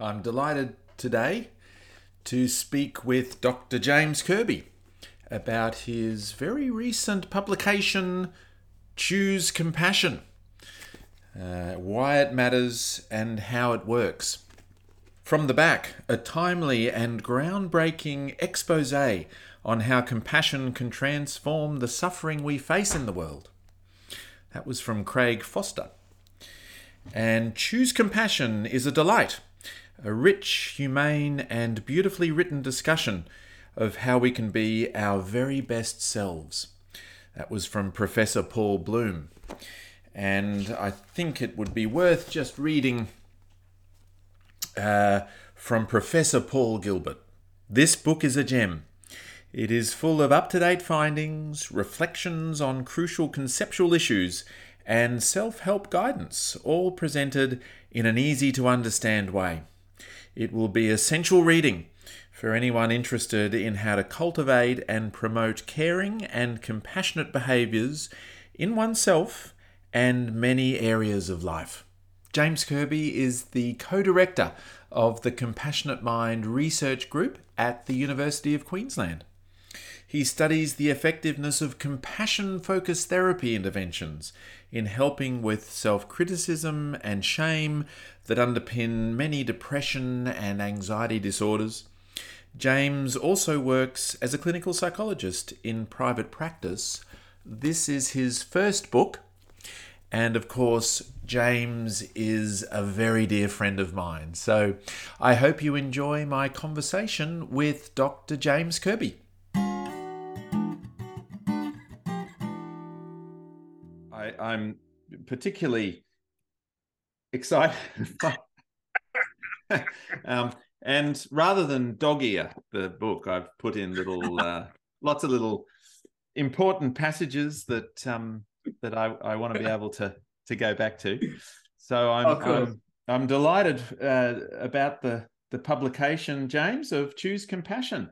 I'm delighted today to speak with Dr. James Kirby about his very recent publication, Choose Compassion uh, Why It Matters and How It Works. From the back, a timely and groundbreaking expose on how compassion can transform the suffering we face in the world. That was from Craig Foster. And Choose Compassion is a delight, a rich, humane, and beautifully written discussion of how we can be our very best selves. That was from Professor Paul Bloom. And I think it would be worth just reading uh, from Professor Paul Gilbert. This book is a gem. It is full of up to date findings, reflections on crucial conceptual issues, and self help guidance, all presented in an easy to understand way. It will be essential reading for anyone interested in how to cultivate and promote caring and compassionate behaviours in oneself and many areas of life. James Kirby is the co director of the Compassionate Mind Research Group at the University of Queensland. He studies the effectiveness of compassion focused therapy interventions in helping with self criticism and shame that underpin many depression and anxiety disorders. James also works as a clinical psychologist in private practice. This is his first book, and of course, James is a very dear friend of mine. So I hope you enjoy my conversation with Dr. James Kirby. I, am particularly excited. um, and rather than dog ear the book, I've put in little, uh, lots of little important passages that um, that I, I want to be able to to go back to. So I'm oh, cool. I'm, I'm, delighted uh, about the the publication, James, of Choose Compassion,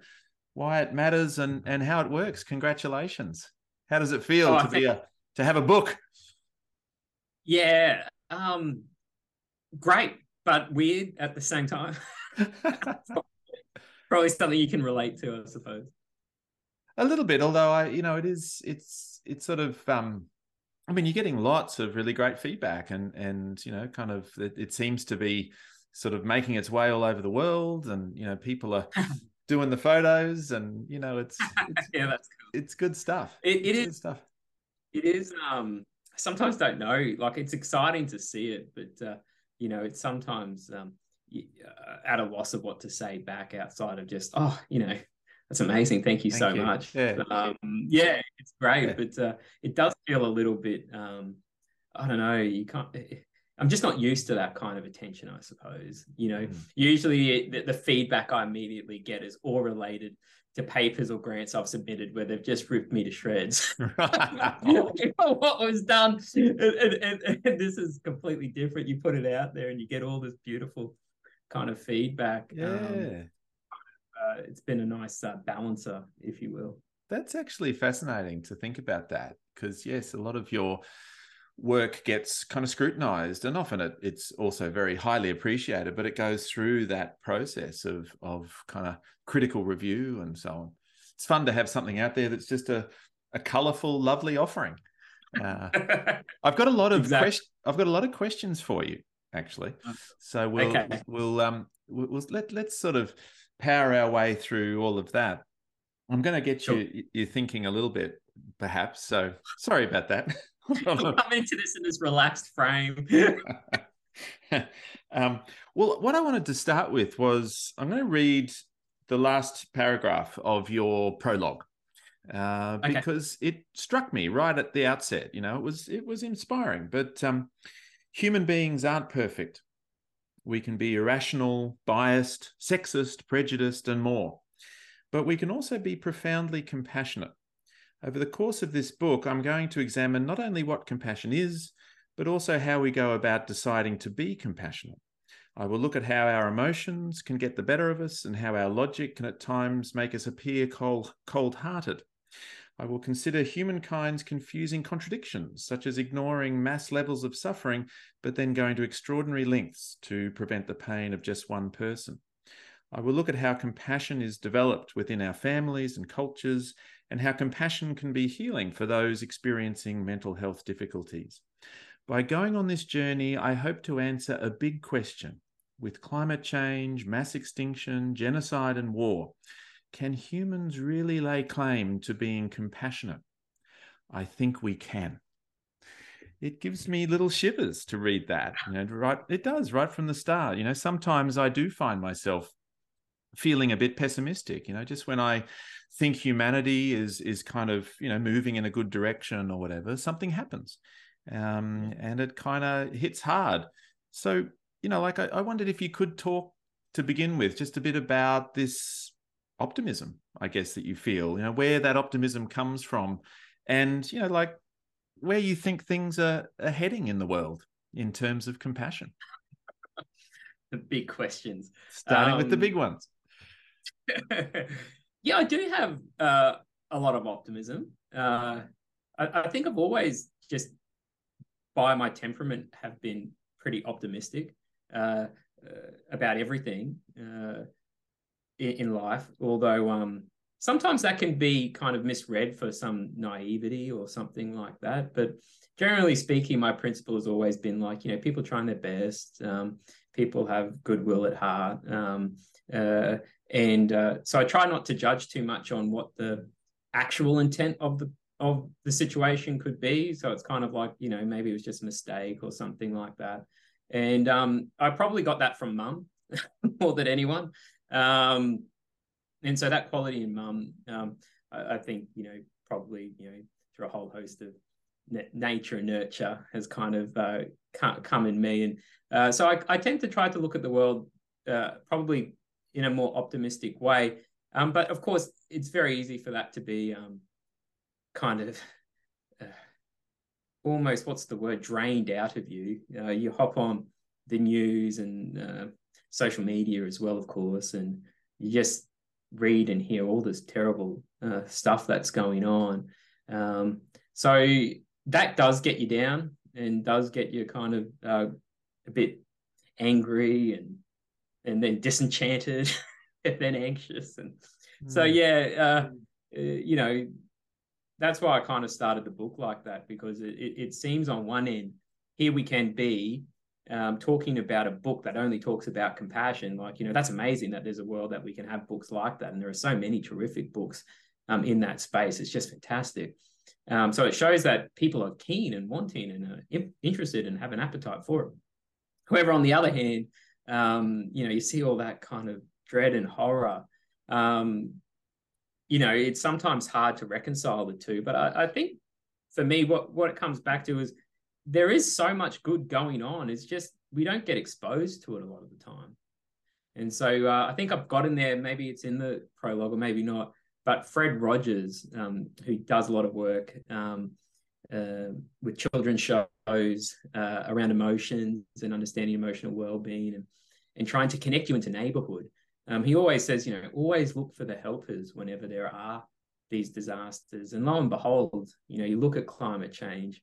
why it matters and and how it works. Congratulations! How does it feel oh, to be a to have a book? Yeah, um, great, but weird at the same time. Probably something you can relate to, I suppose. A little bit, although I, you know, it is, it's, it's sort of, um, I mean, you're getting lots of really great feedback, and and you know, kind of, it, it seems to be sort of making its way all over the world, and you know, people are doing the photos, and you know, it's, it's yeah, that's cool. It's good stuff. It, it is stuff. It is. Um, sometimes don't know. Like it's exciting to see it, but uh, you know, it's sometimes um, uh, at a loss of what to say back outside of just, oh, you know, that's amazing. Thank you Thank so you. much. Yeah. Um, yeah, it's great, yeah. but uh, it does feel a little bit. Um, I don't know. You can't. Eh, eh, I'm just not used to that kind of attention, I suppose. You know, mm. usually the, the, feedback I immediately get is all related to papers or grants I've submitted where they've just ripped me to shreds. what was done. And, and, and, this is completely different. You put it out there and you get all this beautiful kind of feedback. Yeah. Um, uh, it's been a nice uh, balancer, if you will. That's actually fascinating to think about that because, yes, a lot of your work gets kind of scrutinized and often it, it's also very highly appreciated but it goes through that process of of kind of critical review and so on it's fun to have something out there that's just a, a colorful lovely offering uh, i've got a lot of exactly. quest- i've got a lot of questions for you actually uh, so we'll okay. we'll um we'll, we'll let let's sort of power our way through all of that i'm going to get sure. you you thinking a little bit perhaps so sorry about that come into this in this relaxed frame. um, well, what I wanted to start with was I'm going to read the last paragraph of your prologue uh, okay. because it struck me right at the outset. You know, it was it was inspiring. But um, human beings aren't perfect. We can be irrational, biased, sexist, prejudiced, and more. But we can also be profoundly compassionate. Over the course of this book, I'm going to examine not only what compassion is, but also how we go about deciding to be compassionate. I will look at how our emotions can get the better of us and how our logic can at times make us appear cold hearted. I will consider humankind's confusing contradictions, such as ignoring mass levels of suffering, but then going to extraordinary lengths to prevent the pain of just one person. I will look at how compassion is developed within our families and cultures, and how compassion can be healing for those experiencing mental health difficulties. By going on this journey, I hope to answer a big question with climate change, mass extinction, genocide, and war. Can humans really lay claim to being compassionate? I think we can. It gives me little shivers to read that. You know, right? It does right from the start. You know, sometimes I do find myself feeling a bit pessimistic. You know, just when I think humanity is is kind of you know moving in a good direction or whatever, something happens, um, and it kind of hits hard. So you know, like I, I wondered if you could talk to begin with just a bit about this optimism, I guess, that you feel, you know, where that optimism comes from and, you know, like where you think things are, are heading in the world in terms of compassion. the big questions. Starting um, with the big um, ones. yeah, I do have uh, a lot of optimism. Uh, I, I think I've always just, by my temperament, have been pretty optimistic uh, uh about everything. Uh, in, in life, although um, sometimes that can be kind of misread for some naivety or something like that. But generally speaking, my principle has always been like, you know, people trying their best, um, people have goodwill at heart. Um, uh, and uh, so I try not to judge too much on what the actual intent of the of the situation could be. So it's kind of like, you know, maybe it was just a mistake or something like that. And um, I probably got that from mum more than anyone. Um, and so that quality in mum, um, I, I, think, you know, probably, you know, through a whole host of nature and nurture has kind of uh, come in me. And uh, so I, I, tend to try to look at the world uh, probably in a more optimistic way. Um, but of course, it's very easy for that to be um, kind of uh, almost, what's the word, drained out of you. Uh, you hop on the news and uh, social media as well, of course, and you just read and hear all this terrible uh, stuff that's going on. Um, so that does get you down and does get you kind of uh, a bit angry and and then disenchanted and then anxious and mm. so yeah uh, uh, you know that's why I kind of started the book like that because it, it seems on one end here we can be um, talking about a book that only talks about compassion, like, you know, that's amazing that there's a world that we can have books like that. And there are so many terrific books um, in that space. It's just fantastic. Um, so it shows that people are keen and wanting and are interested and have an appetite for it. However, on the other hand, um, you know, you see all that kind of dread and horror. Um, you know, it's sometimes hard to reconcile the two. But I, I think for me, what what it comes back to is there is so much good going on. It's just we don't get exposed to it a lot of the time. And so uh, I think I've got in there, maybe it's in the prologue or maybe not, but Fred Rogers, um, who does a lot of work um, uh, with children's shows uh, around emotions and understanding emotional well-being and, and trying to connect you into neighborhood. Um, he always says, you know, always look for the helpers whenever there are these disasters. And lo and behold, you know, you look at climate change,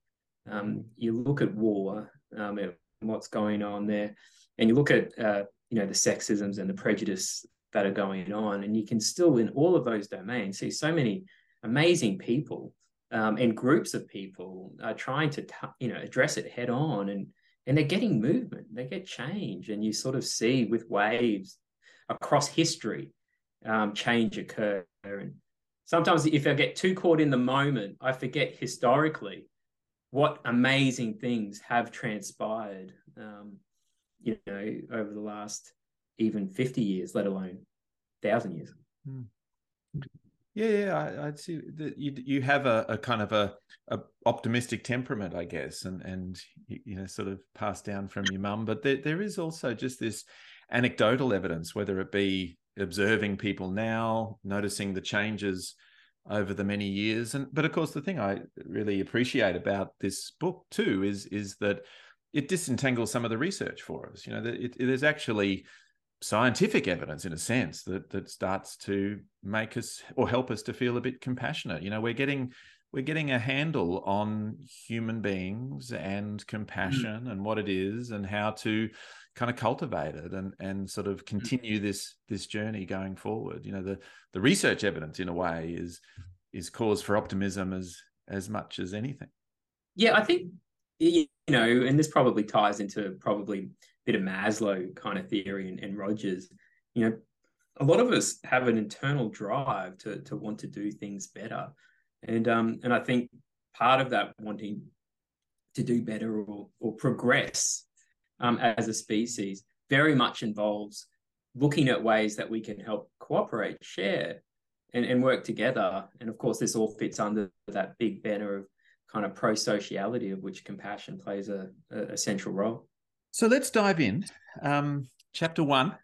um, you look at war um, and what's going on there, and you look at uh, you know the sexisms and the prejudice that are going on, and you can still in all of those domains see so many amazing people um, and groups of people are trying to t- you know address it head on, and and they're getting movement, they get change, and you sort of see with waves across history um, change occur and sometimes if I get too caught in the moment, I forget historically what amazing things have transpired, um, you know, over the last even 50 years, let alone thousand years. Mm. Yeah, yeah, I, would see that you you have a, a kind of a, a, optimistic temperament, I guess, and and you know, sort of passed down from your mum. But there there is also just this anecdotal evidence, whether it be observing people now, noticing the changes over the many years. And but of course, the thing I really appreciate about this book too is is that it disentangles some of the research for us. You know, it, it, there's actually scientific evidence in a sense that that starts to make us or help us to feel a bit compassionate you know we're getting we're getting a handle on human beings and mm. compassion mm. and what it is and how to kind of cultivate it and and sort of mm. continue this this journey going forward you know the the research evidence in a way is is cause for optimism as as much as anything yeah i think you know and this probably ties into probably bit of Maslow kind of theory and, and Rogers, you know, a lot of us have an internal drive to to want to do things better, and um and I think part of that wanting to do better or or progress um, as a species very much involves looking at ways that we can help cooperate, share, and, and work together. And of course, this all fits under that big banner of kind of pro sociality, of which compassion plays a, a, central role. So let's dive in. Um, chapter one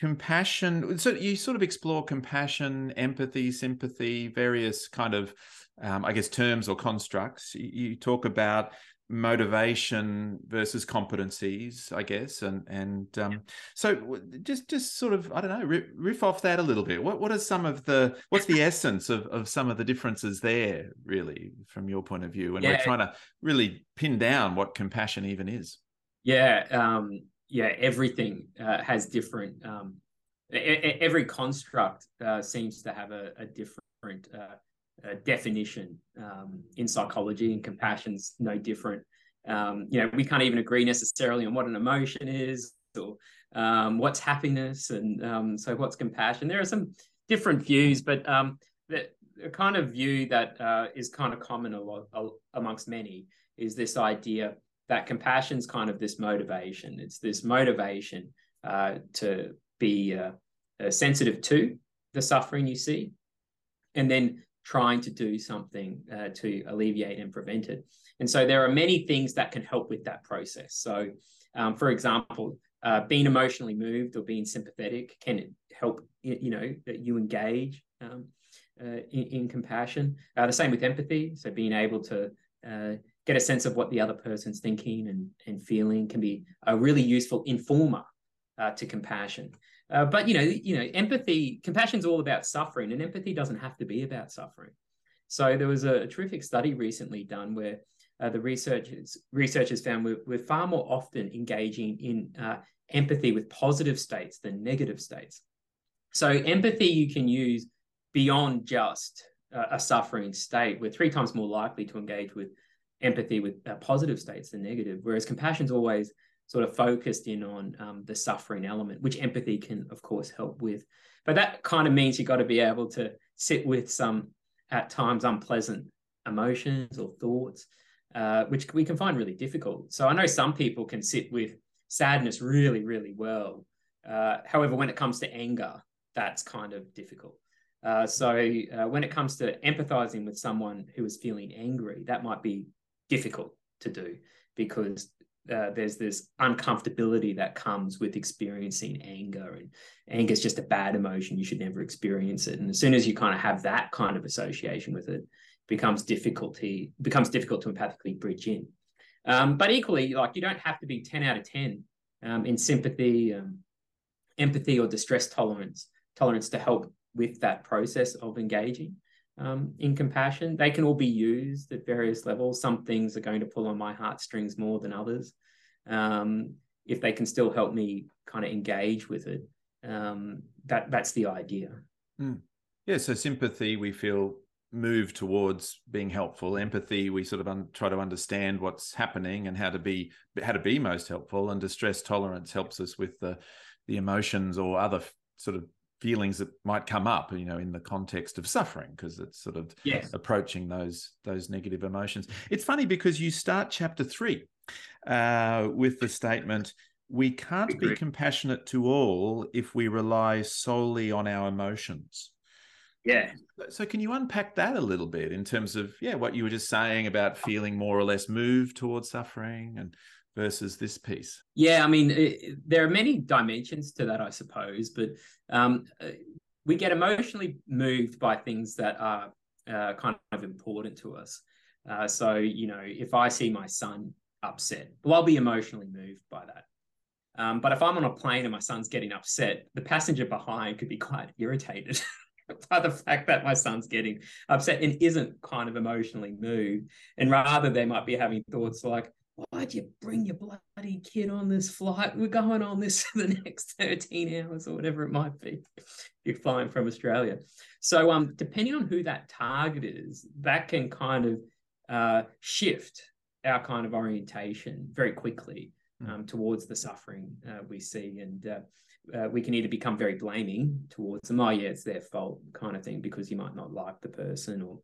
compassion. So you sort of explore compassion, empathy, sympathy, various kind of, um, I guess, terms or constructs. You talk about motivation versus competencies i guess and and um, so just just sort of i don't know riff, riff, off that a little bit. What what are some of the what's the essence of of some of the differences there really from your point of view? And yeah. we're trying to really pin down what compassion even is. Yeah um yeah everything uh, has different um every construct uh, seems to have a, a different uh, definition um, in psychology, and compassion's no different. Um, you know, we can't even agree necessarily on what an emotion is or um, what's happiness, and um, so what's compassion. There are some different views, but um, the, the, kind of view that uh, is kind of common a lot, a, amongst many is this idea that compassion's kind of this motivation. It's this motivation uh, to be uh, uh sensitive to the suffering you see, and then trying to do something uh, to alleviate and prevent it. And so there are many things that can help with that process. So, um, for example, uh, being emotionally moved or being sympathetic can help you know that you engage um, uh, in, in, compassion. Uh, the same with empathy. So being able to uh, get a sense of what the other person's thinking and, and feeling can be a really useful informer uh, to compassion. Uh, but you know, you know, empathy, compassion is all about suffering, and empathy doesn't have to be about suffering. So there was a, a terrific study recently done where uh, the researchers researchers found we're, we're, far more often engaging in uh, empathy with positive states than negative states. So empathy you can use beyond just a suffering state. We're three times more likely to engage with empathy with uh, positive states than negative, whereas compassion is always sort of focused in on um, the suffering element, which empathy can, of course, help with. But that kind of means you've got to be able to sit with some, at times, unpleasant emotions or thoughts, uh, which we can find really difficult. So I know some people can sit with sadness really, really well. Uh, however, when it comes to anger, that's kind of difficult. Uh, so uh, when it comes to empathizing with someone who is feeling angry, that might be difficult to do because uh, there's this uncomfortability that comes with experiencing anger and anger is just a bad emotion. You should never experience it. And as soon as you kind of have that kind of association with it, becomes difficulty becomes difficult to empathically bridge in. Um, but equally like you don't have to be 10 out of 10 um, in sympathy um, empathy or distress tolerance tolerance to help with that process of engaging um, in compassion. They can all be used at various levels. Some things are going to pull on my heartstrings more than others. Um, if they can still help me kind of engage with it, um, that that's the idea. Mm. Yeah. So sympathy, we feel move towards being helpful. Empathy, we sort of un- try to understand what's happening and how to be how to be most helpful. And distress tolerance helps us with the the emotions or other sort of feelings that might come up you know in the context of suffering because it's sort of yes. approaching those those negative emotions. It's funny because you start chapter 3 uh, with the statement we can't be compassionate to all if we rely solely on our emotions. Yeah so can you unpack that a little bit in terms of yeah what you were just saying about feeling more or less moved towards suffering and versus this piece? Yeah, I mean, it, there are many dimensions to that, I suppose, but um, uh, we get emotionally moved by things that are uh, kind of important to us. Uh, so, you know, if I see my son upset, well, I'll be emotionally moved by that. Um, but if I'm on a plane and my son's getting upset, the passenger behind could be quite irritated by the fact that my son's getting upset and isn't kind of emotionally moved. And rather, they might be having thoughts like, why'd you bring your bloody kid on this flight? We're going on this for the next 13 hours or whatever it might be. You're flying from Australia. So um, depending on who that target is, that can kind of uh, shift our kind of orientation very quickly hmm. um, towards the suffering uh, we see. And uh, uh, we can either become very blaming towards them, oh, yeah, it's their fault kind of thing, because you might not like the person or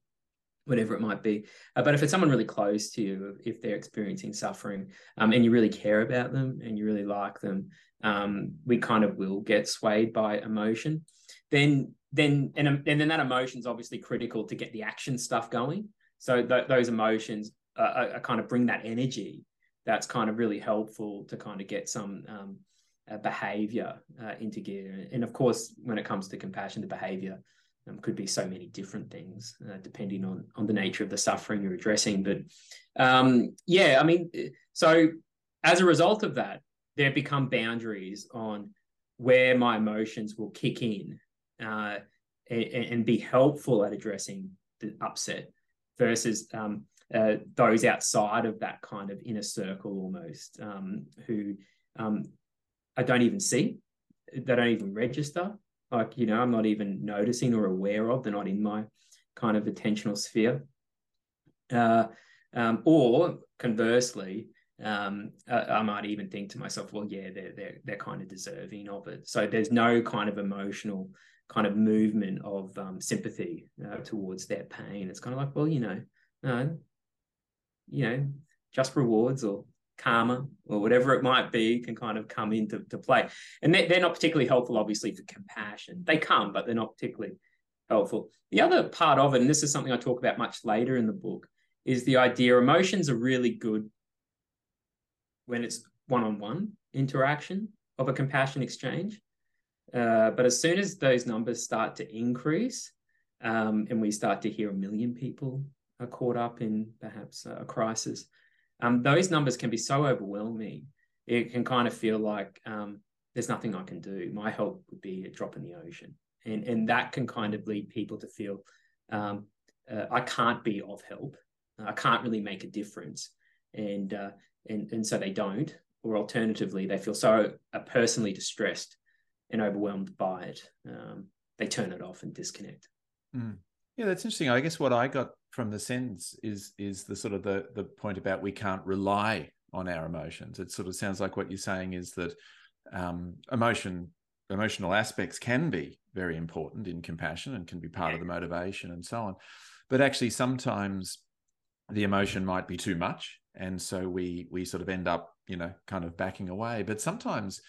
whatever it might be. Uh, but if it's someone really close to you, if they're experiencing suffering um, and you really care about them and you really like them, um, we kind of will get swayed by emotion. Then, then, and, and then that emotion is obviously critical to get the action stuff going. So th- those emotions uh, are kind of bring that energy. That's kind of really helpful to kind of get some um, uh, behavior uh, into gear. And of course, when it comes to compassion, the behavior um, could be so many different things uh, depending on on the nature of the suffering you're addressing. But um, yeah i mean so as a result of that there become boundaries on where my emotions will kick in uh, and, and, be helpful at addressing the upset versus um, uh, those outside of that kind of inner circle almost um, who um, I don't even see, they don't even register like you know i'm not even noticing or aware of they're not in my kind of attentional sphere. Uh, um, or conversely um, I, I, might even think to myself well yeah they're, they're they're kind of deserving of it. So there's no kind of emotional kind of movement of um, sympathy uh, towards their pain. It's kind of like well you know no you know just rewards or karma or whatever it might be can kind of come into to play. And they're, they're not particularly helpful, obviously, for compassion. They come, but they're not particularly helpful. The other part of it, and this is something I talk about much later in the book, is the idea emotions are really good when it's one on one interaction of a compassion exchange. Uh, but as soon as those numbers start to increase, um, and we start to hear a million people are caught up in perhaps a crisis, um, those numbers can be so overwhelming. It can kind of feel like um, there's nothing I can do. My help would be a drop in the ocean, and and that can kind of lead people to feel um, uh, I can't be of help. I can't really make a difference, and uh, and and so they don't. Or alternatively, they feel so uh, personally distressed and overwhelmed by it, um, they turn it off and disconnect. Mm. Yeah, that's interesting. I guess what I got from the sentence is is the sort of the the point about we can't rely on our emotions. It sort of sounds like what you're saying is that um, emotion emotional aspects can be very important in compassion and can be part of the motivation and so on. But actually, sometimes the emotion might be too much, and so we we sort of end up, you know, kind of backing away. But sometimes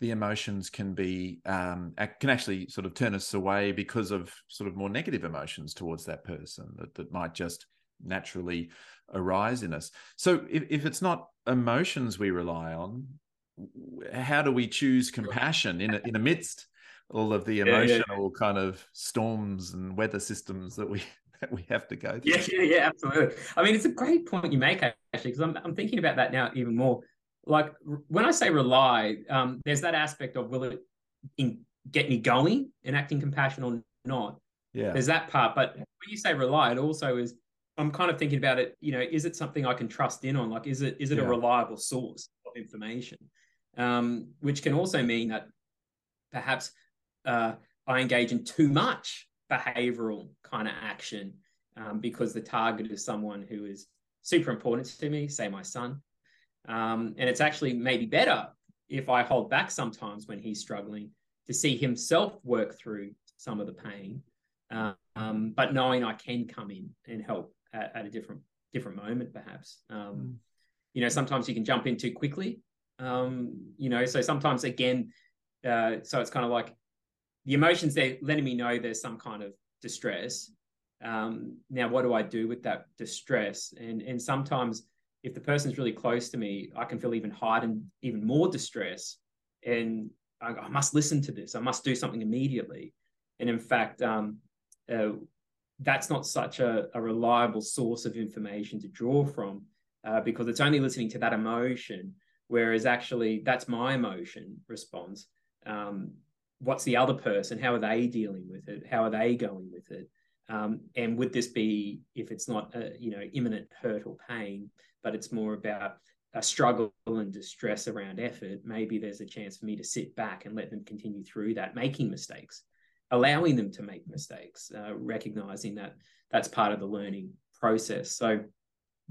the emotions can be um, can actually sort of turn us away because of sort of more negative emotions towards that person that, that might just naturally arise in us. So if, if it's not emotions we rely on how do we choose compassion in in amidst all of the emotional yeah, yeah. kind of storms and weather systems that we that we have to go through? yeah yeah, yeah absolutely. I mean it's a great point you make actually because I'm, I'm thinking about that now even more like when I say rely, um, there's that aspect of will it in, get me going and acting compassion or not. Yeah. There's that part. But when you say rely, it also is I'm kind of thinking about it, you know, is it something I can trust in on? Like is it is it yeah. a reliable source of information? Um, which can also mean that perhaps uh, I engage in too much behavioral kind of action um, because the target is someone who is super important to me, say my son, um, and it's actually maybe better if I hold back sometimes when he's struggling to see himself work through some of the pain, um, but knowing I can come in and help at, at a different different moment, perhaps. Um, mm. You know, sometimes you can jump in too quickly. Um, you know, so sometimes again, uh, so it's kind of like the emotions they're letting me know there's some kind of distress. Um, now, what do I do with that distress? And and sometimes if the person's really close to me, I can feel even heightened, even more distress. And I, I must listen to this. I must do something immediately. And in fact, um, uh, that's not such a, a, reliable source of information to draw from uh, because it's only listening to that emotion whereas actually that's my emotion response. Um, what's the other person? How are they dealing with it? How are they going with it? Um, and would this be if it's not a, you know imminent hurt or pain, but it's more about a struggle and distress around effort? Maybe there's a chance for me to sit back and let them continue through that, making mistakes, allowing them to make mistakes, uh, recognizing that that's part of the learning process. So mm.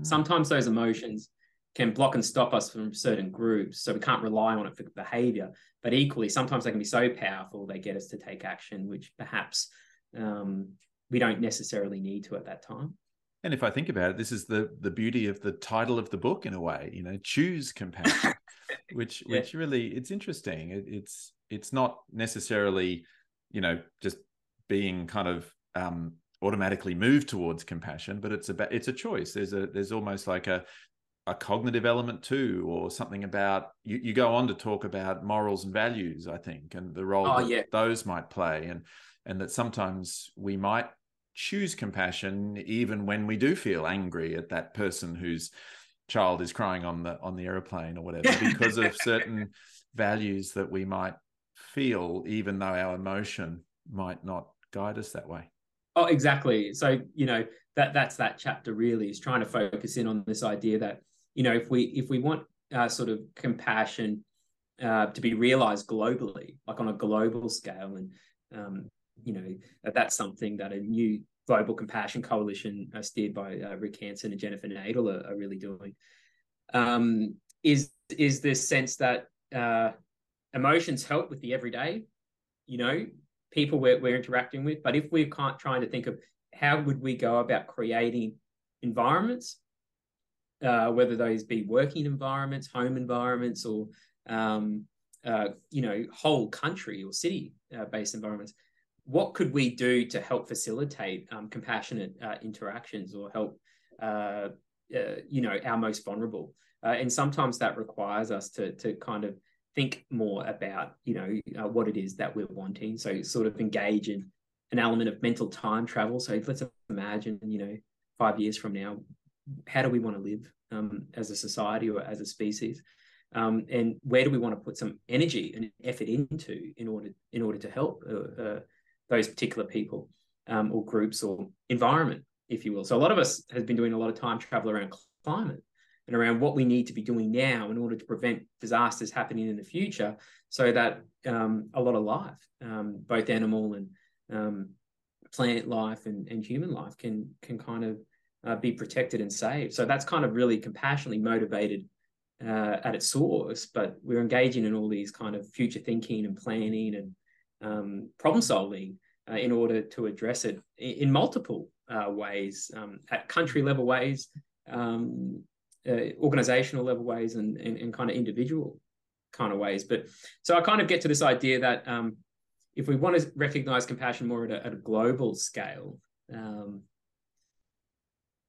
sometimes those emotions can block and stop us from certain groups. So we can't rely on it for behavior. But equally, sometimes they can be so powerful they get us to take action, which perhaps um, we don't necessarily need to at that time. And if I think about it, this is the the beauty of the title of the book in a way. You know, choose compassion, which yeah. which really it's interesting. It, it's it's not necessarily, you know, just being kind of um, automatically moved towards compassion, but it's about it's a choice. There's a there's almost like a a cognitive element too, or something about you, you go on to talk about morals and values, I think, and the role oh, that yeah. those might play, and and that sometimes we might choose compassion even when we do feel angry at that person whose child is crying on the on the aeroplane or whatever because of certain values that we might feel even though our emotion might not guide us that way. Oh exactly. So you know that that's that chapter really is trying to focus in on this idea that you know, if we if we want uh, sort of compassion uh, to be realized globally, like on a global scale, and um, you know that that's something that a new global compassion coalition uh, steered by uh, Rick Hanson and Jennifer Nadel are, are really doing. Um, is is this sense that uh, emotions help with the everyday, you know, people we're, we're interacting with, but if we're trying to think of how would we go about creating environments uh, whether those be working environments, home environments, or um, uh, you know whole country or city uh, based environments. What could we do to help facilitate um, compassionate uh, interactions or help uh, uh, you know our most vulnerable? and sometimes that requires us to to kind of think more about you know what it is that we're wanting. So sort of engage in an element of mental time travel. So let's imagine you know five years from now how do we want to live um, as a society or as a species, um, and where do we want to put some energy and effort into in order in order to help uh, uh, those particular people um, or groups or environment, if you will. So a lot of us has been doing a lot of time travel around climate and around what we need to be doing now in order to prevent disasters happening in the future, so that um, a lot of life, um, both animal and um, plant life and, and human life, can can kind of uh, be protected and saved. So that's kind of really compassionately motivated uh, at its source, but we're engaging in all these kind of future thinking and planning and um, problem solving uh, in order to address it in, multiple uh, ways, um, at country level ways, um, uh, organizational level ways, and, and, and, kind of individual kind of ways. But so I kind of get to this idea that um, if we want to recognize compassion more at a, at a global scale, um,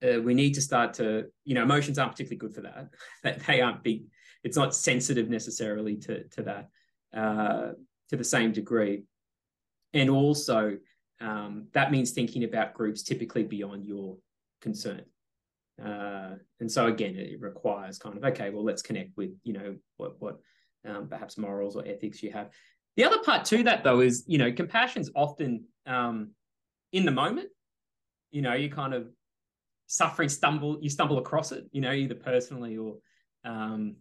uh, we need to start to you know emotions aren't particularly good for that that they aren't big it's not sensitive necessarily to to that uh, to the same degree. And also um, that means thinking about groups typically beyond your concern. Uh, and so again it requires kind of okay well let's connect with you know what what um, perhaps morals or ethics you have. The other part to that though is you know compassion's often um, in the moment you know you kind of suffering stumble you stumble across it you know either personally or um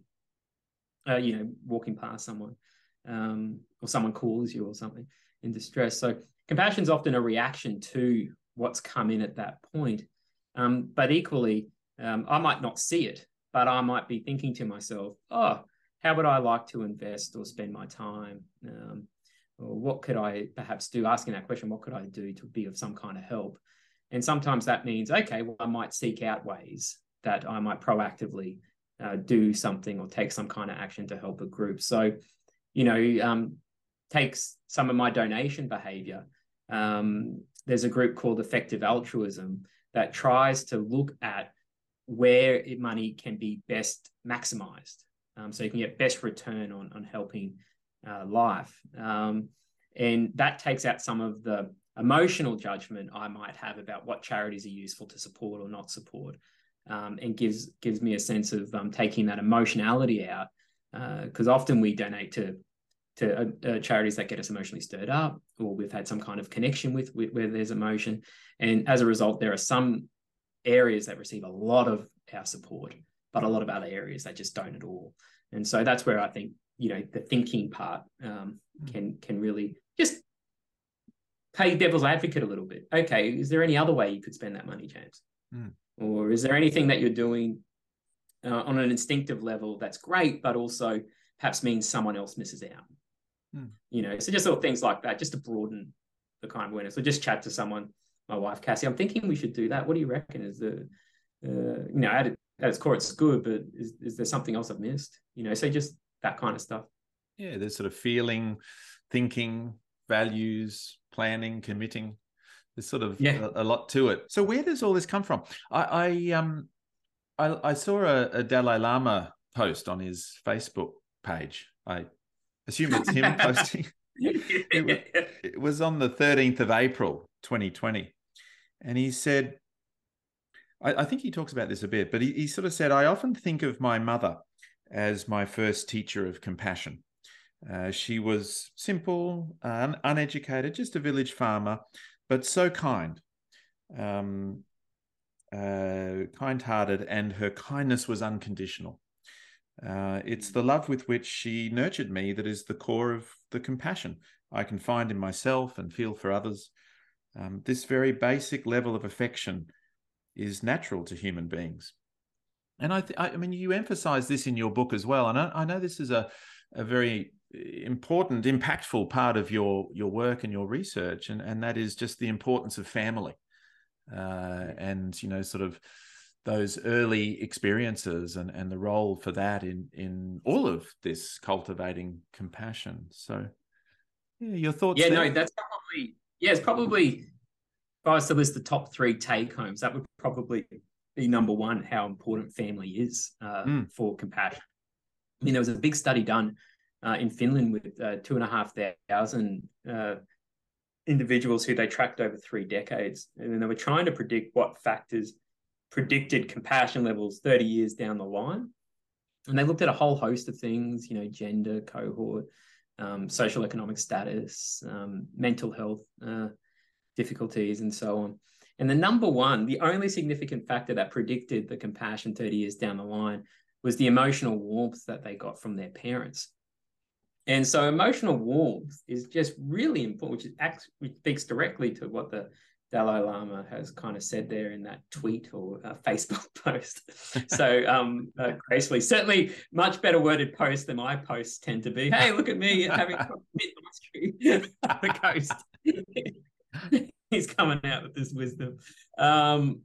uh, you know walking past someone um or someone calls you or something in distress. So compassion is often a reaction to what's come in at that point. Um but equally um, i might not see it but i might be thinking to myself oh how would i like to invest or spend my time? Um, or what could i perhaps do? Asking that question what could i do to be of some kind of help? And sometimes that means, okay, well, I might seek out ways that I might proactively uh, do something or take some kind of action to help a group. So, you know, um, takes some of my donation behavior. Um, there's a group called Effective Altruism that tries to look at where money can be best maximized. Um, so you can get best return on, on helping uh, life. Um, and that takes out some of the emotional judgment I might have about what charities are useful to support or not support, um, and gives gives me a sense of um, taking that emotionality out because uh, often we donate to to uh, uh, charities that get us emotionally stirred up, or we've had some kind of connection with, with where there's emotion, and as a result, there are some areas that receive a lot of our support, but a lot of other areas that just don't at all. And so that's where I think you know the thinking part um, mm. can can really just play devil's advocate a little bit. Okay, is there any other way you could spend that money, James? Mm. Or is there anything that you're doing uh, on an instinctive level that's great, but also perhaps means someone else misses out? Mm. You know, so just little things like that, just to broaden the kind of awareness. So just chat to someone. My wife Cassie, I'm thinking we should do that. What do you reckon? Is the uh, you know at, at its core it's good, but is, is there something else I've missed? You know, so just that kind of stuff. Yeah, there's sort of feeling, thinking, values, planning, committing. There's sort of yeah. a, a, lot to it. So where does all this come from? I, I um I, I saw a, a, Dalai Lama post on his Facebook page. I assume it's him posting. It was, it was on the 13th of April, 2020. And he said, I, I think he talks about this a bit, but he, he sort of said, I often think of my mother as my first teacher of compassion. Uh, she was simple, un- uneducated, just a village farmer, but so kind, um, uh, kind hearted, and her kindness was unconditional. Uh, it's the love with which she nurtured me that is the core of the compassion I can find in myself and feel for others. Um, this very basic level of affection is natural to human beings. And I, th- I mean, you emphasize this in your book as well. And I, I know this is a, a very important, impactful part of your your work and your research, and and that is just the importance of family, uh, and you know, sort of those early experiences and and the role for that in in all of this cultivating compassion. So, yeah, your thoughts? Yeah, there? no, that's probably yeah, it's probably if I was to list the top three take homes, that would probably be number one. How important family is uh, mm. for compassion. I mean, there was a big study done uh, in Finland with uh, two and a half thousand uh, individuals who they tracked over three decades. And they were trying to predict what factors predicted compassion levels 30 years down the line. And they looked at a whole host of things, you know, gender, cohort, um, social economic status, um, mental health uh, difficulties, and so on. And the number one, the only significant factor that predicted the compassion 30 years down the line was the emotional warmth that they got from their parents. And so emotional warmth is just really important, which, is act, which speaks directly to what the Dalai Lama has kind of said there in that tweet or uh, Facebook post. so um, uh, gracefully, certainly much better worded posts than my posts tend to be. Hey, look at me having the coast. He's coming out with this wisdom. Um,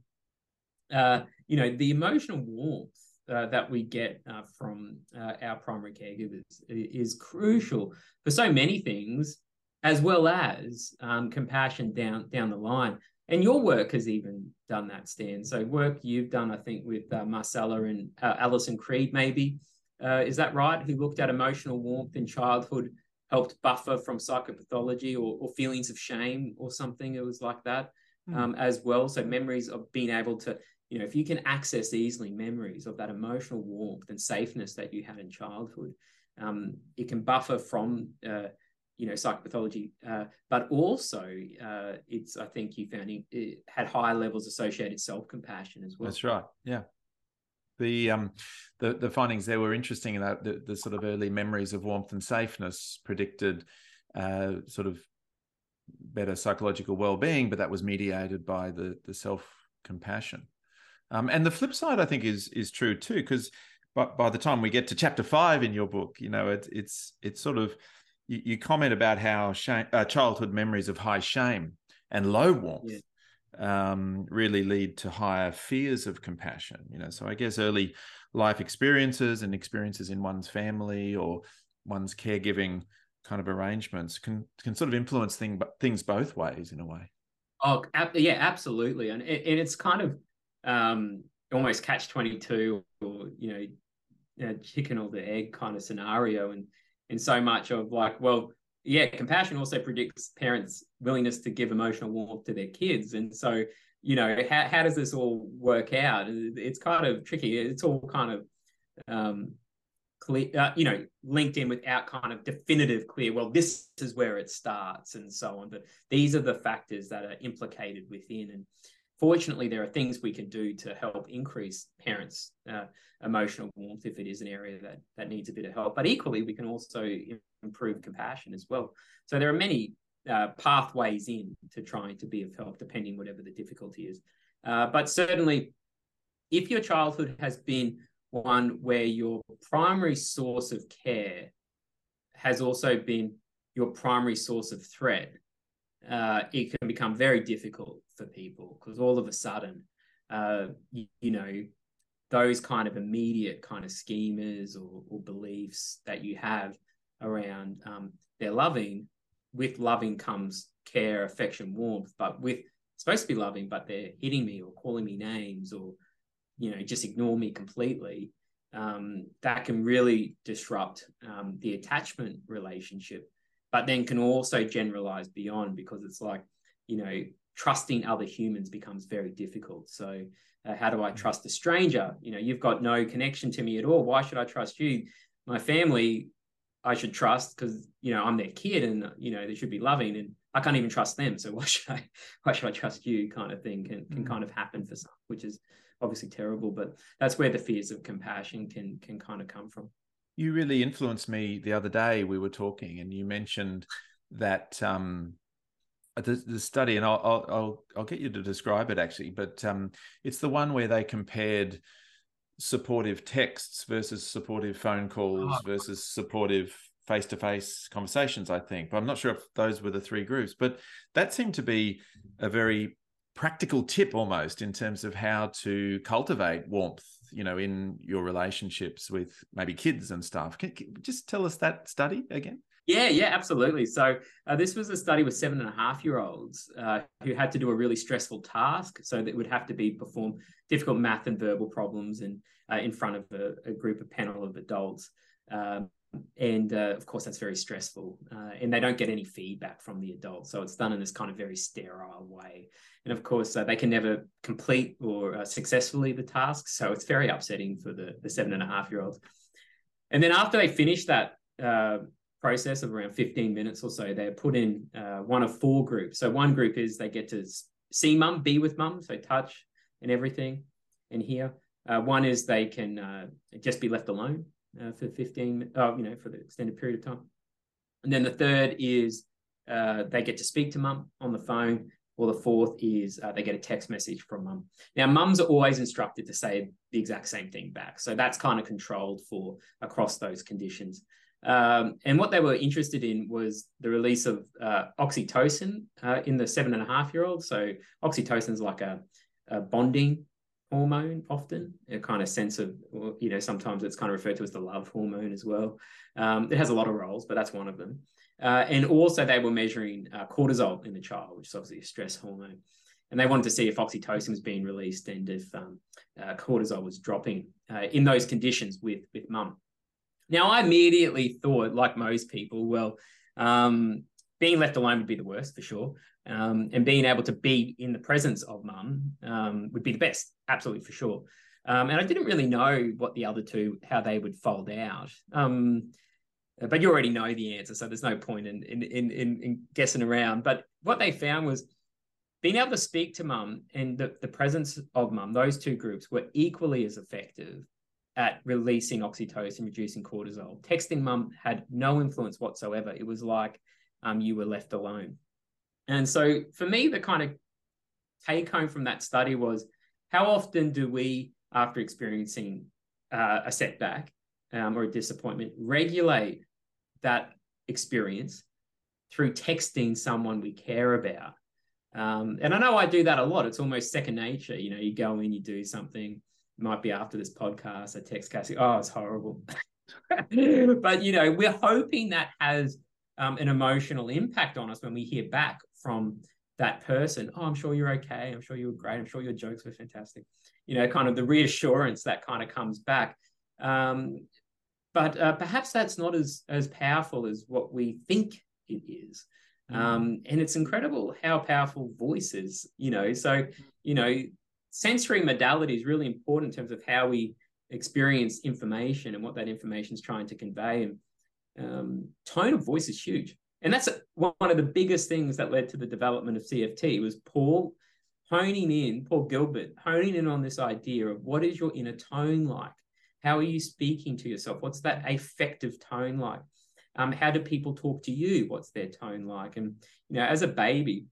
uh, you know, the emotional warmth uh, that we get uh, from uh, our primary caregivers is crucial for so many things, as well as um, compassion down down the line. And your work has even done that, Stan. So work you've done, I think, with uh, Marcela and uh, Allison Creed, maybe uh, is that right? Who looked at emotional warmth in childhood, helped buffer from psychopathology or, or feelings of shame or something. It was like that. Mm. Um, as well. So memories of being able to you know, if you can access easily memories of that emotional warmth and safeness that you had in childhood, um, it can buffer from, uh, you know, psychopathology, uh, but also uh, it's, I think you found it, had higher levels associated self-compassion as well. That's right. Yeah. The um the the findings there were interesting in that the, the sort of early memories of warmth and safeness predicted uh, sort of better psychological well-being, but that was mediated by the the self compassion. Um, and the flip side, I think, is is true too, because by, by the time we get to chapter five in your book, you know, it, it's it's sort of you, you comment about how shame, uh, childhood memories of high shame and low warmth yeah. um, really lead to higher fears of compassion. You know, so I guess early life experiences and experiences in one's family or one's caregiving kind of arrangements can can sort of influence thing, things both ways in a way. Oh, yeah, absolutely, and and it's kind of um, almost catch 22 or, you know, chicken or the egg kind of scenario. And, and so much of like, well, yeah, compassion also predicts parents' willingness to give emotional warmth to their kids. And so, you know, how, how does this all work out? It's kind of tricky. It's all kind of, um, clear, uh, you know, linked in without kind of definitive clear. Well, this is where it starts, and so on. But these are the factors that are implicated within. And fortunately, there are things we can do to help increase parents' uh, emotional warmth if it is an area that that needs a bit of help. But equally, we can also improve compassion as well. So there are many uh, pathways in to trying to be of help, depending whatever the difficulty is. Uh, but certainly, if your childhood has been one where your primary source of care has also been your primary source of threat, uh, it can become very difficult for people because all of a sudden, uh, you, you, know, those kind of immediate kind of schemas or, or beliefs that you have around um, their loving, with loving comes care, affection, warmth, but with supposed to be loving, but they're hitting me or calling me names or you know just ignore me completely um, that can really disrupt um, the attachment relationship but then can also generalize beyond because it's like you know trusting other humans becomes very difficult so uh, how do i mm. trust a stranger you know you've got no connection to me at all why should i trust you my family i should trust because you know i'm their kid and you know they should be loving and i can't even trust them so why should i why should i trust you kind of thing can, can mm. kind of happen for some which is obviously terrible, but that's where the fears of compassion can can kind of come from. You really influenced me the other day. We were talking, and you mentioned that um, the, the study, and I'll, I'll, I'll I'll get you to describe it actually, but um, it's the one where they compared supportive texts versus supportive phone calls oh. versus supportive face-to-face conversations i think but i'm not sure if those were the three groups but that seemed to be a very practical tip almost in terms of how to cultivate warmth you know in your relationships with maybe kids and stuff can, can just tell us that study again yeah yeah absolutely. So uh, this was a study with seven and a half year olds uh, who had to do a really stressful task so that would have to be perform difficult math and verbal problems and uh, in front of a, a, group of panel of adults. Um, and uh, of course that's very stressful uh, and they don't get any feedback from the adults so it's done in this kind of very sterile way. And of course uh, they can never complete or successfully the task so it's very upsetting for the, the seven and a half year olds. And then after they finish that process of around 15 minutes or so they're put in uh, one of four groups so one group is they get to see mum be with mum so touch and everything and here one is they can just be left alone uh, for 15, oh, you know, for the extended period of time. And then the third is uh, they get to speak to mum on the phone, or the fourth is uh, they get a text message from mum. Now, mums are always instructed to say the exact same thing back. So that's kind of controlled for across those conditions. Um, and what they were interested in was the release of uh, oxytocin uh, in the seven and a half year old. So oxytocin is like a, a bonding hormone often a kind of sense of you know sometimes it's kind of referred to as the love hormone as well. Um, it has a lot of roles but that's one of them. Uh, and also they were measuring uh, cortisol in the child which is obviously a stress hormone. And they wanted to see if oxytocin was being released and if um, uh, cortisol was dropping uh, in those conditions with with mum now i immediately thought like most people well um, being left alone would be the worst for sure um, and being able to be in the presence of mum um, would be the best, absolutely for sure. Um, and I didn't really know what the other two, how they would fold out. Um, but you already know the answer, so there's no point in, in in, in in guessing around. But what they found was being able to speak to mum and the, the presence of mum, those two groups were equally as effective at releasing oxytocin, reducing cortisol. Texting mum had no influence whatsoever. It was like um, you were left alone. And so for me, the kind of take home from that study was how often do we, after experiencing uh, a setback um, or a disappointment, regulate that experience through texting someone we care about? Um, and I know I do that a lot. It's almost second nature. You know, you go in, you do something. Might be after this podcast, I text Cassie, oh, it's horrible. but, you know, we're hoping that has um, an emotional impact on us when we hear back from that person. Oh i'm sure you're okay. I'm sure you were great. I'm sure your jokes were fantastic. You know kind of the reassurance that kind of comes back. Um, but uh, perhaps that's not as as powerful as what we think it is. Mm. um, and it's incredible how powerful voice is you know. So you know sensory modality is really important in terms of how we experience information and what that information is trying to convey. And um, tone of voice is huge. And that's one of the biggest things that led to the development of CFT was Paul honing in, Paul Gilbert, honing in on this idea of what is your inner tone like? How are you speaking to yourself? What's that affective tone like? Um, how do people talk to you? What's their tone like? And you know, as a baby,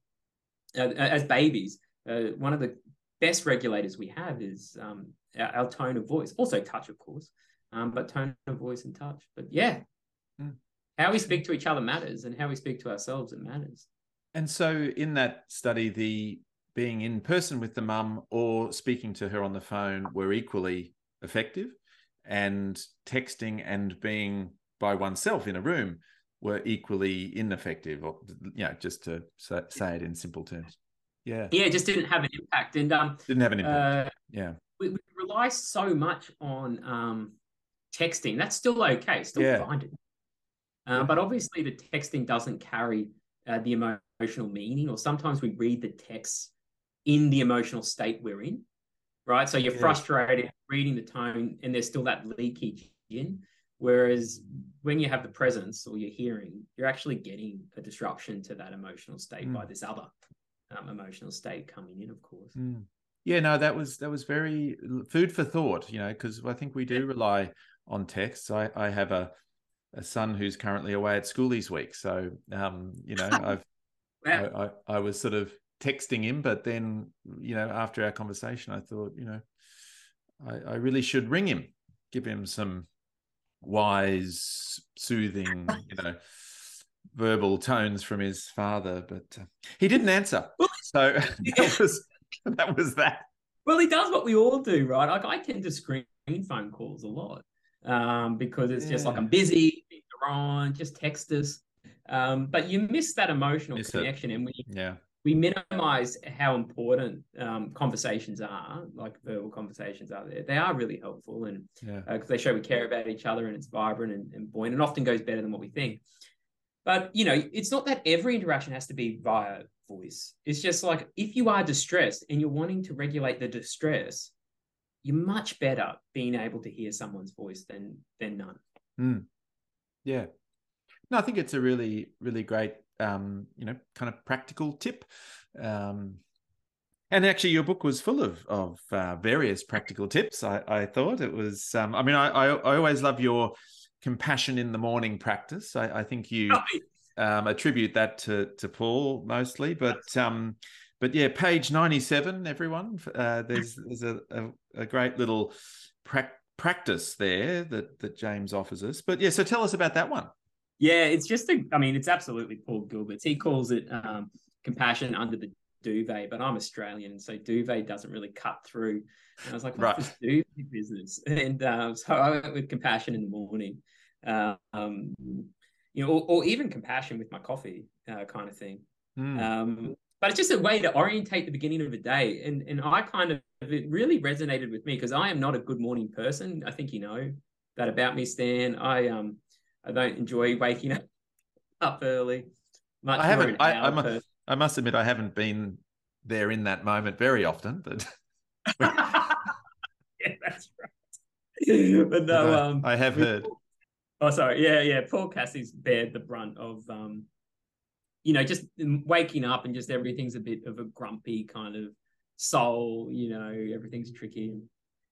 uh, as babies, uh, one of the best regulators we have is um, our, our, tone of voice. Also, touch, of course, um, but tone of voice and touch. But yeah, mm. how we speak to each other matters, and how we speak to ourselves it matters. And so, in that study, the being in person with the mum or speaking to her on the phone were equally effective, and texting and being by oneself in a room were equally ineffective, or you know, just to say, say it in simple terms. Yeah, yeah, it just didn't have an impact, and um, didn't have an impact. Uh, yeah, we, we, rely so much on um, texting. That's still okay, still yeah. fine. Uh, but obviously, the texting doesn't carry uh, the emotional meaning, or sometimes we read the text in the emotional state we're in, right? So you're yeah. frustrated, reading the tone, and there's still that leakage in. Whereas when you have the presence or you're hearing, you're actually getting a disruption to that emotional state mm. by this other um, emotional state coming in, of course. Mm. Yeah, no, that was that was very food for thought, you know, because I think we do rely on texts. I, I have a a son who's currently away at school this week, so um, you know, I've wow. I, I, I was sort of texting him, but then you know, after our conversation, I thought, you know, I, I really should ring him, give him some wise, soothing, you know, verbal tones from his father, but uh, he didn't answer. So that was that was that. Well, he does what we all do, right? Like I tend to screen phone calls a lot um, because it's yeah. just like I'm busy, you're on, just text us. Um, but you miss that emotional miss connection, it. and we yeah we minimize how important um, conversations are, like verbal conversations are there. They are really helpful and because yeah. uh, they show we care about each other and it's vibrant and, and buoyant and often goes better than what we think. But you know, it's not that every interaction has to be via voice. It's just like if you are distressed and you're wanting to regulate the distress, you're much better being able to hear someone's voice than than none. Mm. Yeah. No, I think it's a really, really great um, you know, kind of practical tip. Um, and actually, your book was full of of uh, various practical tips. I, I thought it was. Um, I mean, I, I, I always love your compassion in the morning practice. I, I think you um, attribute that to to Paul mostly, but um, but yeah, page ninety seven. Everyone, uh, there's there's a, a, a great little pra- practice there that that James offers us. But yeah, so tell us about that one. Yeah, it's just a, I mean, it's absolutely Paul Gilbert's. He calls it um, compassion under the duvet, but I'm Australian, so duvet doesn't really cut through. And I was like, what's right. this duvet business? And um, so I went with compassion in the morning, um, you know, or, or, even compassion with my coffee uh, kind of thing. Mm. Um, but it's just a way to orientate the beginning of a day. And and I kind of it really resonated with me because I am not a good morning person. I think you know that about me, Stan. I um I don't enjoy waking up up early. Much I haven't. I, I, must, I must admit, I haven't been there in that moment very often, but yeah, that's right. but no, I, um, I have heard. Oh, sorry. Yeah, yeah. Paul Cassie's bared the brunt of, um, you know, just waking up and just everything's a bit of a grumpy kind of soul. You know, everything's tricky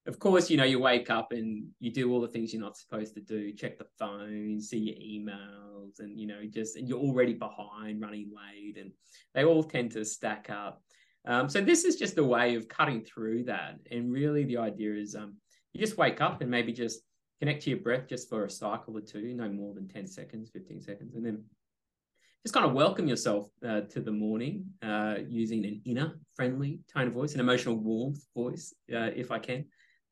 of course, you know, you wake up and you do all the things you're not supposed to do, check the phone, see your emails, and you know, just and you're already behind, running late, and they all tend to stack up. Um, so this is just a way of cutting through that. And really the idea is um, you just wake up and maybe just connect to your breath just for a cycle or two, no more than 10 seconds, 15 seconds, and then just kind of welcome yourself uh, to the morning uh, using an inner friendly tone of voice, an emotional warmth voice, uh, if I can.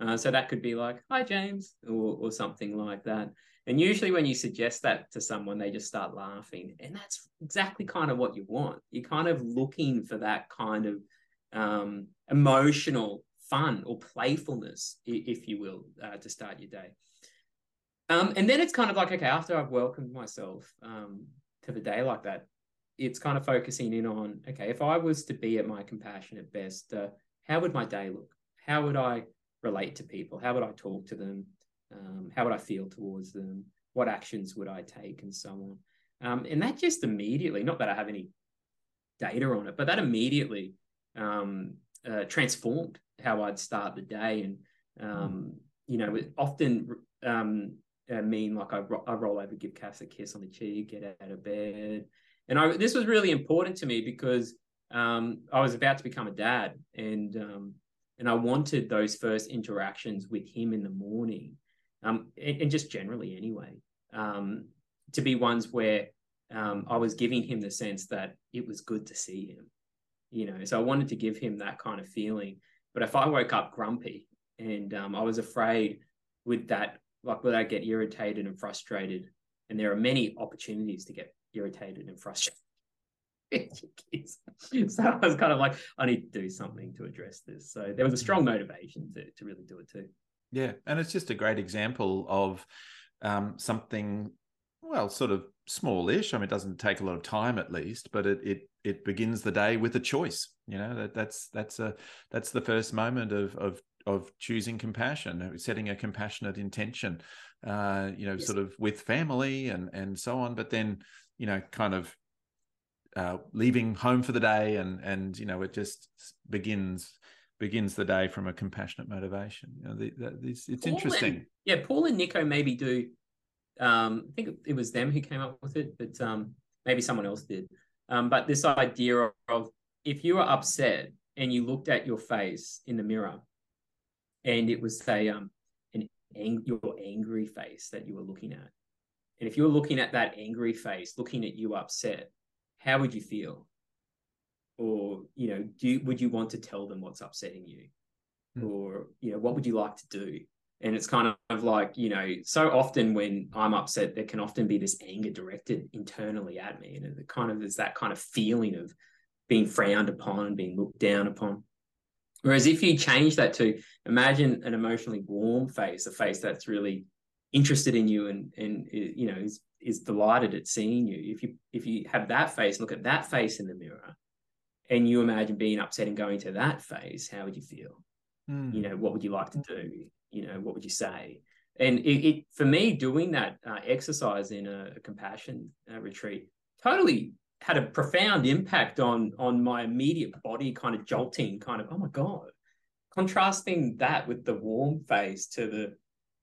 Uh, so that could be like, hi, James, or, or something like that. And usually when you suggest that to someone, they just start laughing. And that's exactly kind of what you want. You're kind of looking for that kind of um, emotional fun or playfulness, if you will, uh, to start your day. Um, and then it's kind of like, okay, after I've welcomed myself um, to the day like that, it's kind of focusing in on, okay, if I was to be at my compassionate best, uh, how would my day look? How would I relate to people? How would I talk to them? Um, how would I feel towards them? What actions would I take, and so on. Um, and that just immediately, not that I have any data on it, but that immediately um, uh, transformed how I'd start the day. And um, you know, often um, uh, mean like I, ro- I roll over, give Cass a kiss on the cheek, get out of bed. And I, this was really important to me because um, I was about to become a dad, and um, and I wanted those first interactions with him in the morning, um, and, and just generally anyway, um, to be ones where um, I was giving him the sense that it was good to see him, you know. So I wanted to give him that kind of feeling. But if I woke up grumpy and um, I was afraid with that, like, would I get irritated and frustrated? And there are many opportunities to get irritated and frustrated. so I was kind of like, I need to do something to address this. So there was a strong motivation to, to really do it too. Yeah. And it's just a great example of um, something, well, sort of smallish. I mean, it doesn't take a lot of time at least, but it, it, it begins the day with a choice. You know, that that's, that's a, that's the first moment of, of, of choosing compassion, setting a compassionate intention, uh, you know, yes. sort of with family and, and so on. But then, you know, kind of uh, leaving home for the day, and and you know it just begins begins the day from a compassionate motivation. You know, the, the, it's, it's interesting. And, yeah, Paul and Nico maybe do. Um, I think it was them who came up with it, but um, maybe someone else did. Um, but this idea of, if you were upset and you looked at your face in the mirror, and it was say um an ang- your angry face that you were looking at, and if you were looking at that angry face, looking at you upset, how would you feel? Or, you know, do you, would you want to tell them what's upsetting you? Mm. Or, you know, what would you like to do? And it's kind of like, you know, so often when I'm upset, there can often be this anger directed internally at me. And it kind of there's that kind of feeling of being frowned upon, being looked down upon. Whereas if you change that to imagine an emotionally warm face, a face that's really interested in you and and you know is is delighted at seeing you. If you if you have that face, look at that face in the mirror, and you imagine being upset and going to that face, how would you feel? Mm. You know, what would you like to do? You know, what would you say? And it, it for me, doing that uh, exercise in a, a compassion uh, retreat totally had a profound impact on on my immediate body, kind of jolting, kind of oh my god. Contrasting that with the warm face to the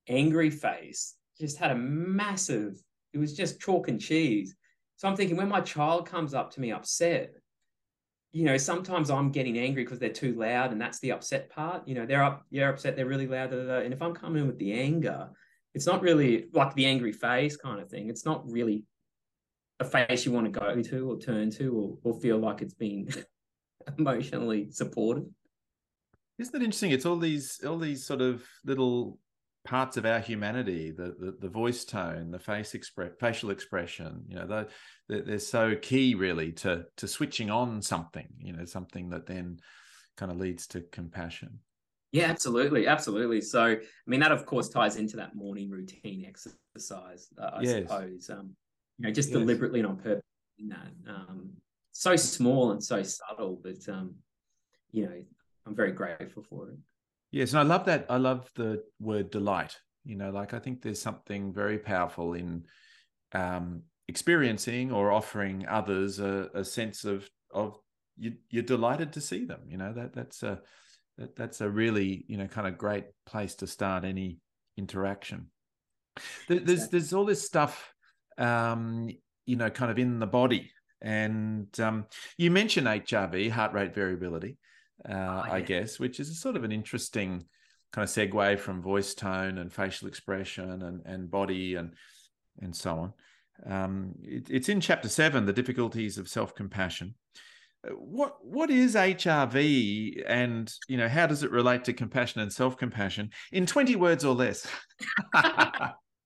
angry face just had a massive it was just chalk and cheese. So I'm thinking when my child comes up to me upset, you know, sometimes I'm getting angry because they're too loud, and that's the upset part. You know, they're up, they're upset, they're really loud, and if I'm coming in with the anger, it's not really like the angry face kind of thing. It's not really a face you want to go to or turn to or, or feel like it's being emotionally supported. Isn't it interesting? It's all these all these sort of little parts of our humanity the, the, the voice tone the face express facial expression you know they're, they're so key really to to switching on something you know something that then kind of leads to compassion yeah absolutely absolutely so i mean that of course ties into that morning routine exercise uh, i yes. suppose um you know just yes. deliberately and on purpose in that um so small and so subtle but um you know i'm very grateful for it Yes, and I love that. I love the word delight. You know, like I think there's something very powerful in um, experiencing or offering others a, a sense of of you, you're delighted to see them. You know that that's a that, that's a really you know kind of great place to start any interaction. There, there's there's all this stuff, um, you know, kind of in the body, and um, you mentioned HRV, heart rate variability uh, oh, yeah. I guess, which is a sort of an interesting kind of segue from voice tone and facial expression and, and body and and so on. Um, it, it's in chapter seven, the difficulties of self compassion. Uh, what what is HRV, and you know how does it relate to compassion and self compassion in twenty words or less?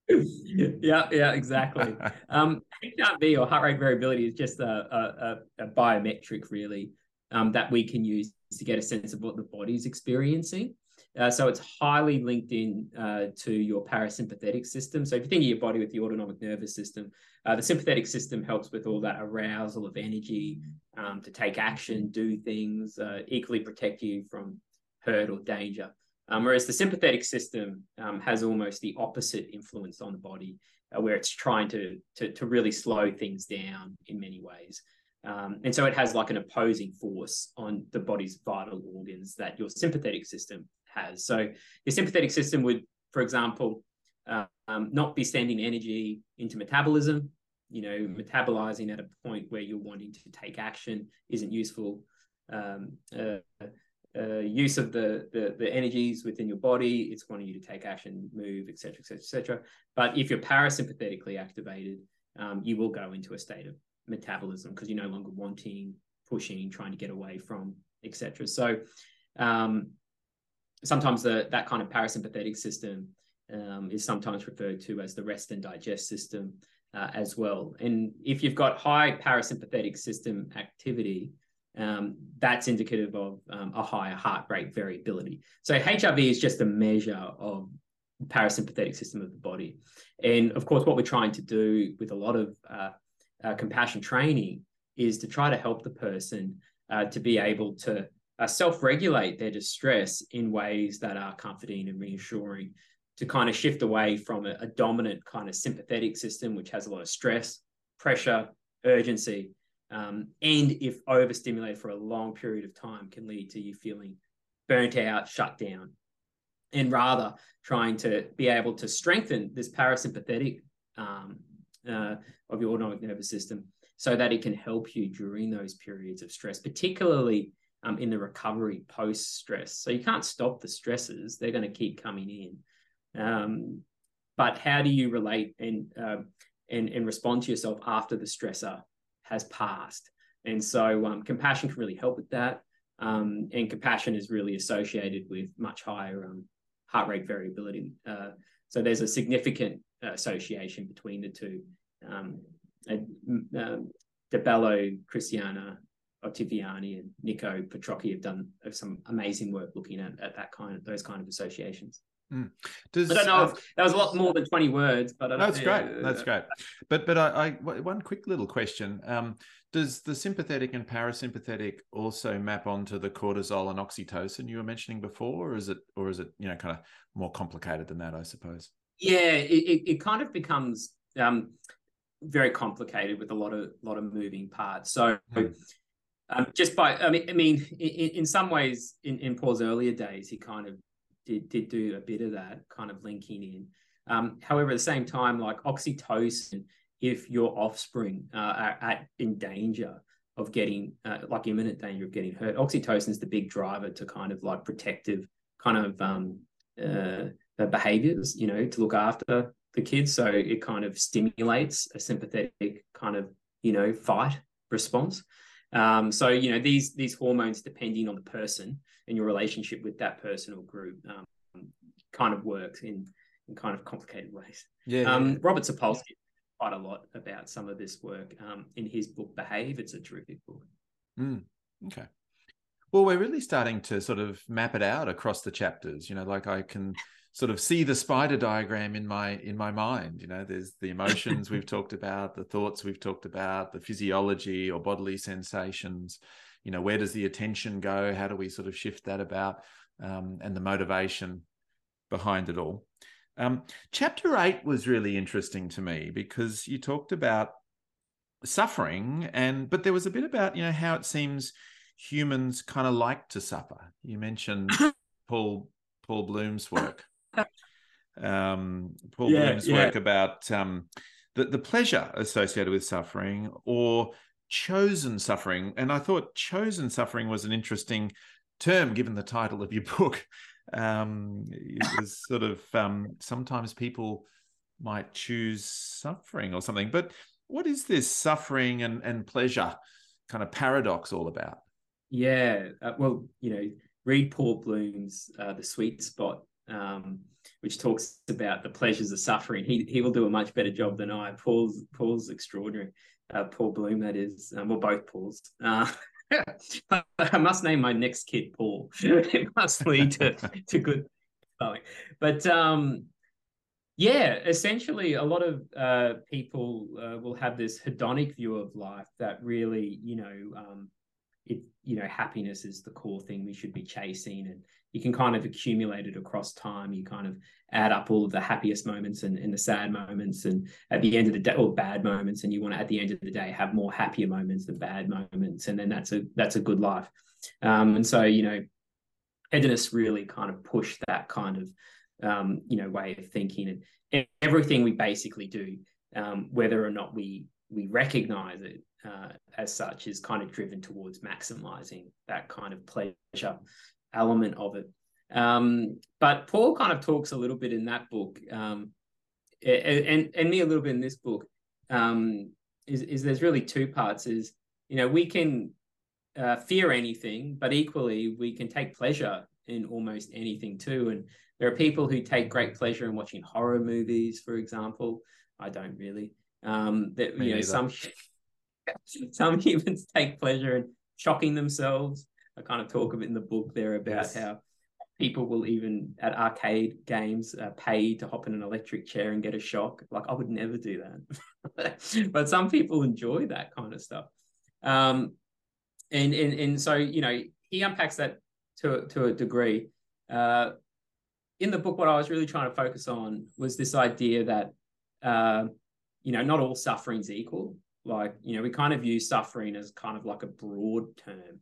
yeah, yeah, exactly. Um, HRV or heart rate variability is just a, a, a biometric, really, um, that we can use to get a sense of what the body's experiencing. Uh, so it's highly linked in uh, to your parasympathetic system. So if you think of your body with the autonomic nervous system, uh, the sympathetic system helps with all that arousal of energy um, to take action, do things, uh, equally protect you from hurt or danger. Um, whereas the sympathetic system um, has almost the opposite influence on the body, uh, where it's trying to, to, to really slow things down in many ways. Um, and so it has like an opposing force on the body's vital organs that your sympathetic system has. So your sympathetic system would, for example, uh, um, not be sending energy into metabolism. You know, metabolizing at a point where you're wanting to take action isn't useful. Um, uh, uh, use of the, the, the energies within your body. It's wanting you to take action, move, etc., etc., etc. But if you're parasympathetically activated, um, you will go into a state of metabolism because you're no longer wanting, pushing, trying to get away from, etc. So um, sometimes the that kind of parasympathetic system um, is sometimes referred to as the rest and digest system uh, as well. And if you've got high parasympathetic system activity, um, that's indicative of um, a higher heart rate variability. So HRV is just a measure of parasympathetic system of the body. And of course, what we're trying to do with a lot of uh, uh, compassion training is to try to help the person uh, to be able to uh, self-regulate their distress in ways that are comforting and reassuring to kind of shift away from a, a dominant kind of sympathetic system which has a lot of stress pressure urgency um, and if overstimulated for a long period of time can lead to you feeling burnt out shut down and rather trying to be able to strengthen this parasympathetic um, uh, of your autonomic nervous system so that it can help you during those periods of stress, particularly um, in the recovery post stress. So you can't stop the stresses, they're going to keep coming in. Um, but how do you relate and, uh, and, and respond to yourself after the stressor has passed? And so um, compassion can really help with that. Um, and compassion is really associated with much higher um, heart rate variability. Uh, so there's a significant association between the two. Um, um, Di Bello, Christiana Ottaviani, and Nico Petrocchi have done some amazing work looking at, at that kind of those kind of associations. Mm. Does, I don't know uh, if that was a lot more than 20 words, but that's great. That's great. But but I, I one quick little question. Um, does the sympathetic and parasympathetic also map onto the cortisol and oxytocin you were mentioning before, or is it or is it you know kind of more complicated than that? I suppose. Yeah, it, it kind of becomes um, very complicated with a lot of lot of moving parts. So. Mm. Um, just by, I mean, I mean, in, in some ways, in, in Paul's earlier days, he kind of did did do a bit of that, kind of linking in. Um, however, at the same time, like oxytocin, if your offspring uh, are at in danger of getting uh, like imminent danger of getting hurt, oxytocin is the big driver to kind of like protective kind of um, uh, behaviors, you know, to look after the kids. So it kind of stimulates a sympathetic kind of, you know, fight response. Um, so, you know, these these hormones, depending on the person and your relationship with that person or group, um, kind of works in, in kind of complicated ways. Yeah. Um. Robert Sapolsky quite a lot about some of this work um, in his book Behave. It's a terrific book. Mm, okay. Well, we're really starting to sort of map it out across the chapters. You know, like I can sort of see the spider diagram in my in my mind you know there's the emotions we've talked about the thoughts we've talked about the physiology or bodily sensations you know where does the attention go? How do we sort of shift that about um, and the motivation behind it all? Um, chapter 8 was really interesting to me because you talked about suffering and but there was a bit about you know how it seems humans kind of like to suffer. You mentioned paul paul bloom's work um, Paul yeah, Bloom's yeah. work about um, the, the pleasure associated with suffering or chosen suffering. And I thought chosen suffering was an interesting term given the title of your book. Um, it was sort of um, sometimes people might choose suffering or something. But what is this suffering and, and pleasure kind of paradox all about? Yeah, uh, well, you know, read Paul Bloom's uh, The Sweet Spot um, which talks about the pleasures of suffering. He he will do a much better job than I. Paul's Paul's extraordinary. Uh, Paul Bloom, that is. Um, well, both Pauls. Uh, I must name my next kid Paul. it must lead to to good spelling. But um, yeah, essentially, a lot of uh, people uh, will have this hedonic view of life that really, you know, um, it you know happiness is the core thing we should be chasing and you can kind of accumulate it across time. You kind of add up all of the happiest moments and, and the sad moments and at the end of the day or bad moments and you want to at the end of the day have more happier moments than bad moments and then that's a that's a good life. Um, and so you know hedonists really kind of push that kind of um, you know way of thinking and everything we basically do um, whether or not we we recognize it uh, as such is kind of driven towards maximizing that kind of pleasure element of it. Um, but Paul kind of talks a little bit in that book, um, and and me a little bit in this book. Um, is is there's really two parts. Is you know we can uh, fear anything, but equally we can take pleasure in almost anything too. And there are people who take great pleasure in watching horror movies, for example. I don't really. Um, that you know some some humans take pleasure in shocking themselves. I kind of talk of it in the book there about yes. how people will even at arcade games uh, pay to hop in an electric chair and get a shock. Like I would never do that, but some people enjoy that kind of stuff. Um, and and and so you know he unpacks that to to a degree. Uh, in the book, what I was really trying to focus on was this idea that uh, you know not all suffering's equal. Like you know we kind of view suffering as kind of like a broad term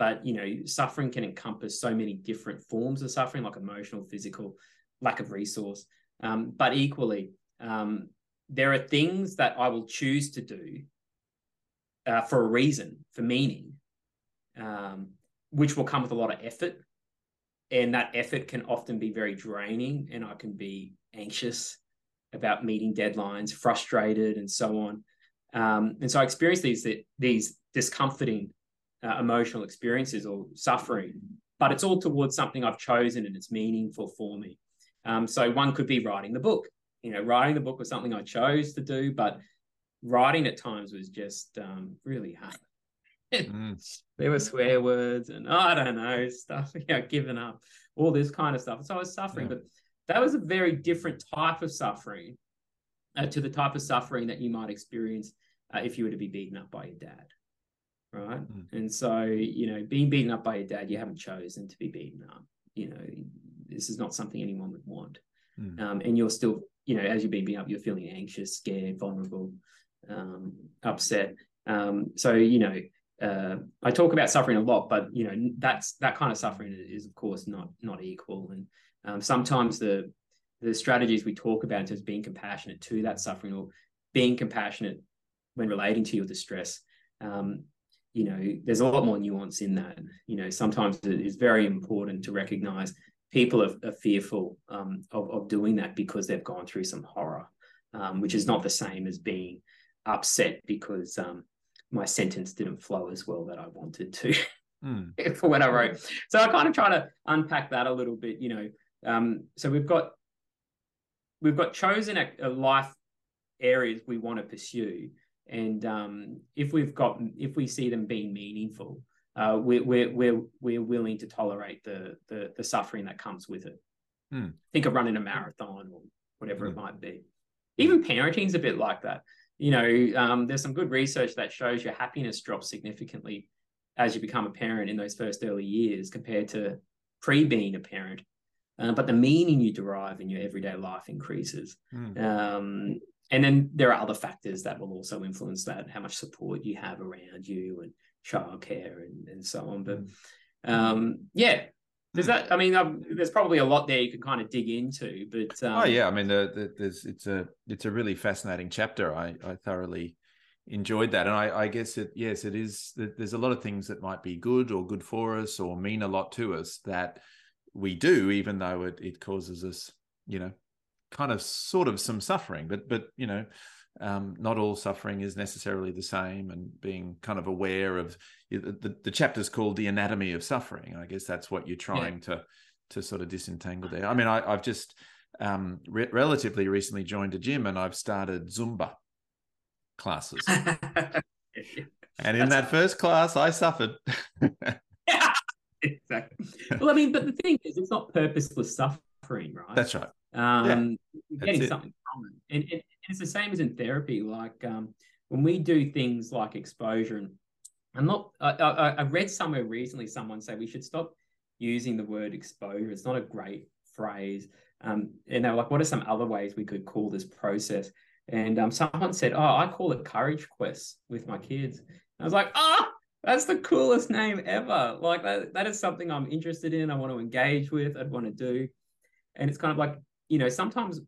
but you know suffering can encompass so many different forms of suffering like emotional physical lack of resource. Um, but equally um, there are things that i will choose to do uh, for a reason for meaning um, which will come with a lot of effort. And that effort can often be very draining and i can be anxious about meeting deadlines frustrated and so on. Um, and so i experience these these discomforting uh, emotional experiences or suffering, but it's all towards something I've chosen and it's meaningful for me. Um, so one could be writing the book. You know, writing the book was something I chose to do, but writing at times was just um, really hard. mm. There were swear words and oh, I don't know stuff. You know, giving up, all this kind of stuff. So I was suffering, yeah. but that was a very different type of suffering uh, to the type of suffering that you might experience uh, if you were to be beaten up by your dad right? Mm. And so, you know, being beaten up by your dad, you haven't chosen to be beaten up. You know, this is not something anyone would want. Mm. Um, and you're still, you know, as you're being beaten up, you're feeling anxious, scared, vulnerable, um, upset. Um, so, you know, uh, I talk about suffering a lot, but you know, that's that kind of suffering is, of course, not not equal. And um, sometimes the the strategies we talk about in terms of being compassionate to that suffering or being compassionate when relating to your distress um, you know, there's a lot more nuance in that. You know, sometimes it is very important to recognize people are, are fearful um, of, of doing that because they've gone through some horror, um, which is not the same as being upset because um, my sentence didn't flow as well that I wanted to mm. for what I wrote. So I kind of try to unpack that a little bit. You know, um, so we've got we've got chosen a, a life areas we want to pursue and um, if we've got if we see them being meaningful uh, we're, we're we're we're willing to tolerate the the, the suffering that comes with it hmm. think of running a marathon or whatever it hmm. might be even parenting's a bit like that you know um, there's some good research that shows your happiness drops significantly as you become a parent in those first early years compared to pre being a parent uh, but the meaning you derive in your everyday life increases. Mm. Um, and then there are other factors that will also influence that how much support you have around you and childcare and, and so on. But um, yeah there's that i mean um, there's probably a lot there you can kind of dig into but um, oh yeah. I mean the, the, there's it's a it's a really fascinating chapter. I i thoroughly enjoyed that. And i i guess it yes it is there's a lot of things that might be good or good for us or mean a lot to us that we do even though it, it causes us you know kind of sort of some suffering, but but you know, um, not all suffering is necessarily the same, and being kind of aware of the, the chapter's called the anatomy of suffering. I guess that's what you're trying yeah. to to sort of disentangle there. I mean, I, have just um, re- relatively recently joined a gym, and I've started Zumba classes. and in that first class, I suffered. exactly. Well, I mean, but the thing is, it's not purposeless suffering, right? That's right um, yeah, getting something from it. And, and, it's the same as in therapy. Like um, when we do things like exposure and I'm not. I, I, I read somewhere recently someone say we should stop using the word exposure. It's not a great phrase. Um, and they were like, what are some other ways we could call this process? And um, someone said, oh, I call it courage quests with my kids. And I was like, ah, oh, that's the coolest name ever. Like that, that is something I'm interested in. I want to engage with. I'd want to do. And it's kind of like, you know, sometimes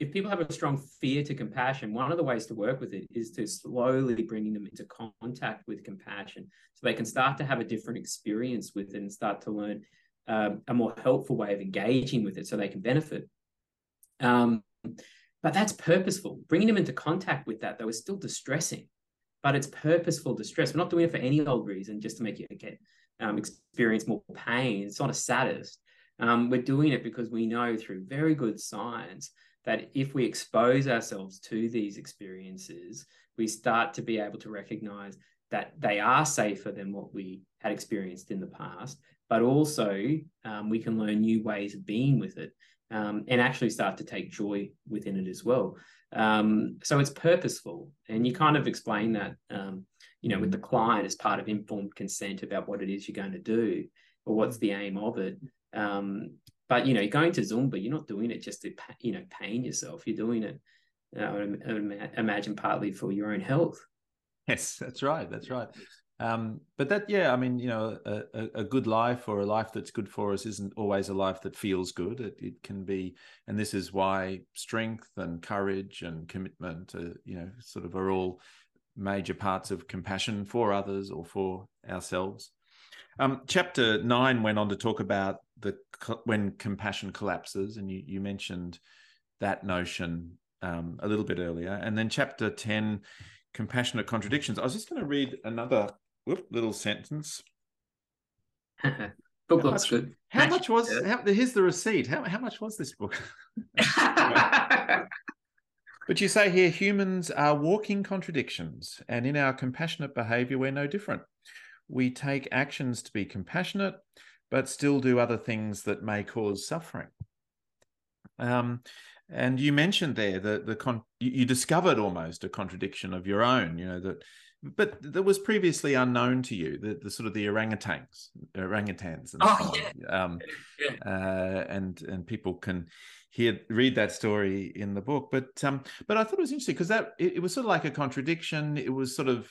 if people have a strong fear to compassion, one of the ways to work with it is to slowly bringing them into contact with compassion so they can start to have a different experience with it and start to learn um, a more helpful way of engaging with it so they can benefit. Um, but that's purposeful. Bringing them into contact with that, though, is still distressing, but it's purposeful distress. We're not doing it for any old reason, just to make you get um, experience more pain. It's not a sadist. Um, we're doing it because we know through very good science that if we expose ourselves to these experiences, we start to be able to recognize that they are safer than what we had experienced in the past, but also um, we can learn new ways of being with it um, and actually start to take joy within it as well. Um, so it's purposeful, and you kind of explain that, um, you know, with the client as part of informed consent about what it is you're going to do or what's the aim of it. Um, but you know, going to Zumba, you're not doing it just to you know pain yourself. You're doing it, I would imagine, partly for your own health. Yes, that's right. That's right. Um, but that, yeah, I mean, you know, a, a, good life or a life that's good for us isn't always a life that feels good. It, it can be, and this is why strength and courage and commitment, are, you know, sort of are all major parts of compassion for others or for ourselves. Um, chapter nine went on to talk about the when compassion collapses, and you, you mentioned that notion um, a little bit earlier. And then chapter ten, compassionate contradictions. I was just going to read another whoop, little sentence. book how looks much, good. How much was? How, here's the receipt. How how much was this book? but you say here humans are walking contradictions, and in our compassionate behavior, we're no different. We take actions to be compassionate, but still do other things that may cause suffering. Um, and you mentioned there that the con- you discovered almost a contradiction of your own. You know that, but that was previously unknown to you. The, the sort of the orangutans, orangutans, and oh, so yeah. Um, yeah. Uh, and and people can hear read that story in the book. But um, but I thought it was interesting because that it, it was sort of like a contradiction. It was sort of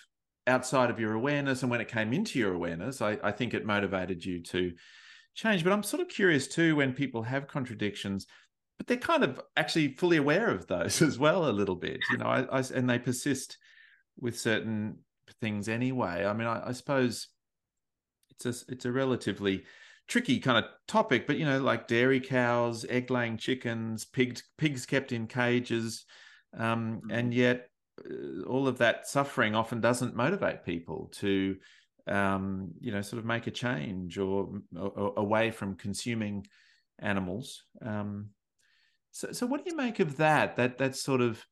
outside of your awareness, and when it came into your awareness, I, I think it motivated you to change. But I'm sort of curious too when people have contradictions but they're kind of actually fully aware of those as well a little bit you know I, I and they persist with certain things anyway i mean I, I, suppose it's a it's a relatively tricky kind of topic but you know like dairy cows egg laying chickens pigs pigs kept in cages um, mm-hmm. and yet all of that suffering often doesn't motivate people to um, you know sort of make a change or, or away from consuming animals um, so, so what do you make of that? That that sort of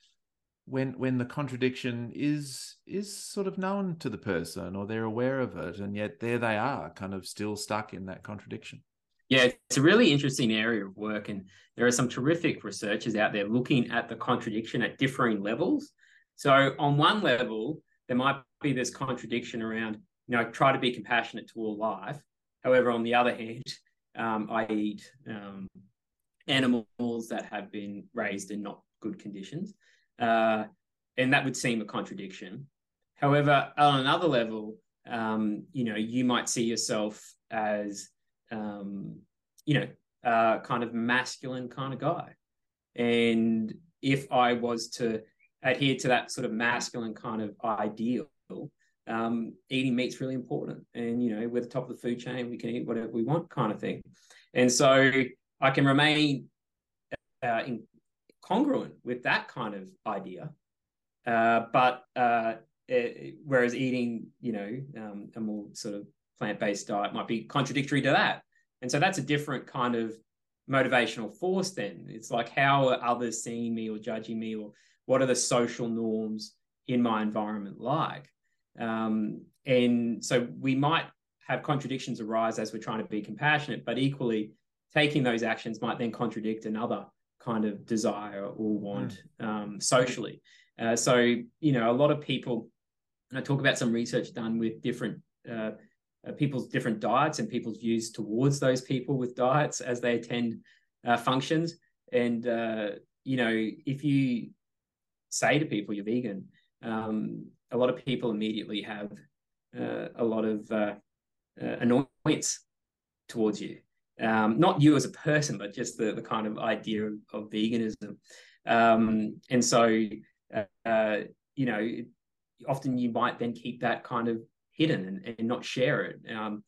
when when the contradiction is is sort of known to the person or they're aware of it, and yet there they are, kind of still stuck in that contradiction. Yeah, it's a really interesting area of work, and there are some terrific researchers out there looking at the contradiction at differing levels. So, on one level, there might be this contradiction around, you know, try to be compassionate to all life. However, on the other hand, um, I eat um, animals that have been raised in not good conditions. Uh, and that would seem a contradiction. However, on another level, um, you know, you might see yourself as, um, you know, kind of masculine kind of guy. And if I was to adhere to that sort of masculine kind of ideal, um, eating meat's really important. And, you know, we're the top of the food chain, we can eat whatever we want kind of thing. And so I can remain uh, in, congruent with that kind of idea, uh, but uh, it, whereas eating, you know, um, a more sort of plant-based diet might be contradictory to that, and so that's a different kind of motivational force. Then it's like how are others seeing me or judging me, or what are the social norms in my environment like? Um, and so we might have contradictions arise as we're trying to be compassionate, but equally taking those actions might then contradict another kind of desire or want mm. um, socially. Uh, so, you know, a lot of people and I talk about some research done with different uh, uh, people's different diets and people's views towards those people with diets as they attend uh, functions. And uh, you know, if you say to people you're vegan, um, a lot of people immediately have uh, a lot of uh, annoyance towards you. Um, not you as a person, but just the, the kind of idea of, of veganism. Um, and so, you know, often you might then keep that kind of hidden and, and not share it. Um,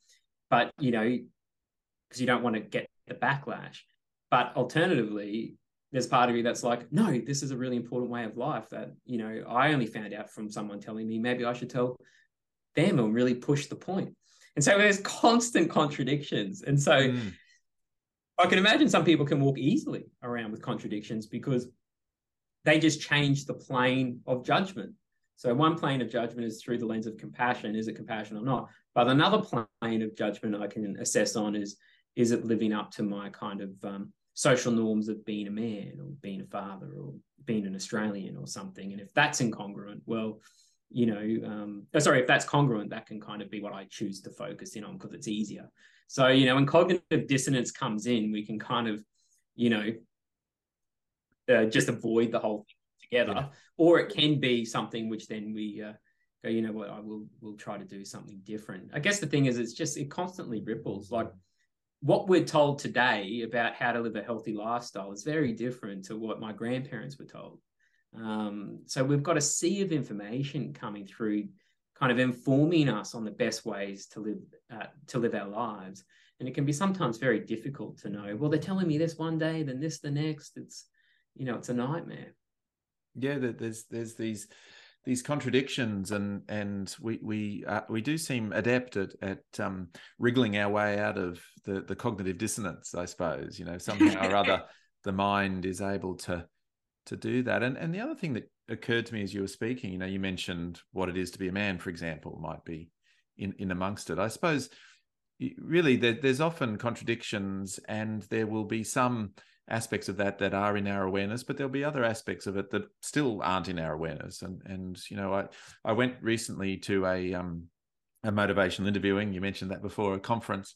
but you know, because you don't want to get the backlash. But alternatively, there's part of you that's like, no, this is a really important way of life that you know I only found out from someone telling me. Maybe I should tell them and really push the point. And so there's constant contradictions. And so mm. I can imagine some people can walk easily around with contradictions because they just change the plane of judgment. So one plane of judgment is through the lens of compassion. Is it compassion or not? But another plane of judgment I can assess on is is it living up to my kind of um, social norms of being a man or being a father or being an Australian or something? And if that's incongruent, well, you know, um, oh, sorry, if that's congruent, that can kind of be what I choose to focus in on because it's easier. So, you know, when cognitive dissonance comes in, we can kind of, you know, uh, just avoid the whole thing together, yeah. or it can be something which then we uh, go, you know what, I will will try to do something different. I guess the thing is, it's just it constantly ripples. Like what we're told today about how to live a healthy lifestyle is very different to what my grandparents were told. Um, so we've got a sea of information coming through, kind of informing us on the best ways to live uh, to live our lives. And it can be sometimes very difficult to know. Well, they're telling me this one day, then this the next. It's you know, it's a nightmare yeah there's there's these these contradictions and and we we uh, we do seem adept at at um, wriggling our way out of the the cognitive dissonance i suppose you know somehow or other the mind is able to to do that. And and the other thing that occurred to me as you were speaking you know you mentioned what it is to be a man for example might be in in amongst it. I suppose really there, there's often contradictions and there will be some aspects of that that are in our awareness, but there'll be other aspects of it that still aren't in our awareness. And and you know, I I went recently to a um a motivational interviewing. You mentioned that before a conference,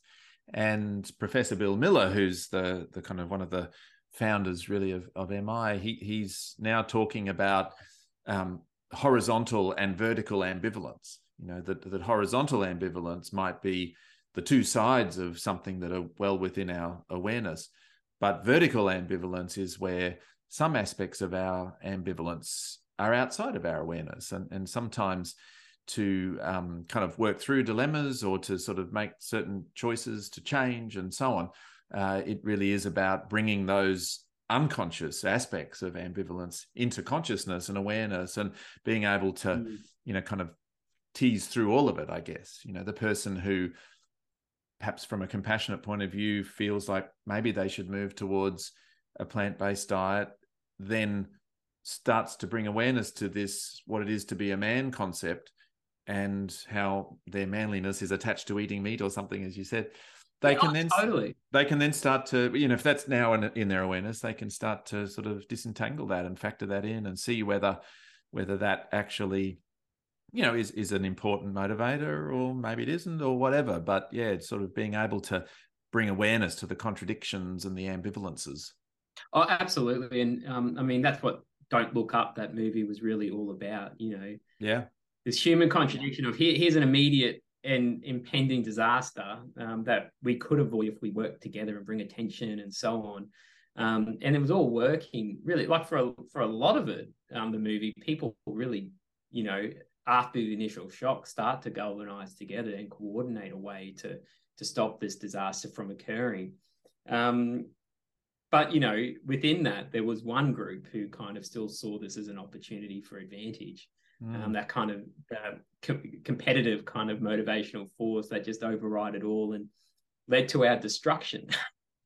and Professor Bill Miller, who's the the kind of one of the founders really of of MI, he he's now talking about um, horizontal and vertical ambivalence. You know that that horizontal ambivalence might be the two sides of something that are well within our awareness but vertical ambivalence is where some aspects of our ambivalence are outside of our awareness. And, and sometimes to um, kind of work through dilemmas or to sort of make certain choices to change and so on, uh, it really is about bringing those unconscious aspects of ambivalence into consciousness and awareness and being able to, mm. you know, kind of tease through all of it, I guess. You know, the person who perhaps from a compassionate point of view feels like maybe they should move towards a plant-based diet then starts to bring awareness to this what it is to be a man concept and how their manliness is attached to eating meat or something as you said. They yeah, can then totally. they can then start to you know if that's now in, in their awareness they can start to sort of disentangle that and factor that in and see whether whether that actually you know is is an important motivator or maybe it isn't or whatever but yeah it's sort of being able to bring awareness to the contradictions and the ambivalences. Oh absolutely. And um, i mean that's what don't look up that movie was really all about you know. Yeah. This human contradiction of here, here's an immediate and impending disaster um, that we could avoid if we work together and bring attention and so on. Um, and it was all working really like for a, for a lot of it um, the movie people really you know after the initial shock start to galvanize together and coordinate a way to to stop this disaster from occurring. Um, but you know within that there was one group who kind of still saw this as an opportunity for advantage. Mm. um, that kind of uh, co- competitive kind of motivational force that just override it all and led to our destruction.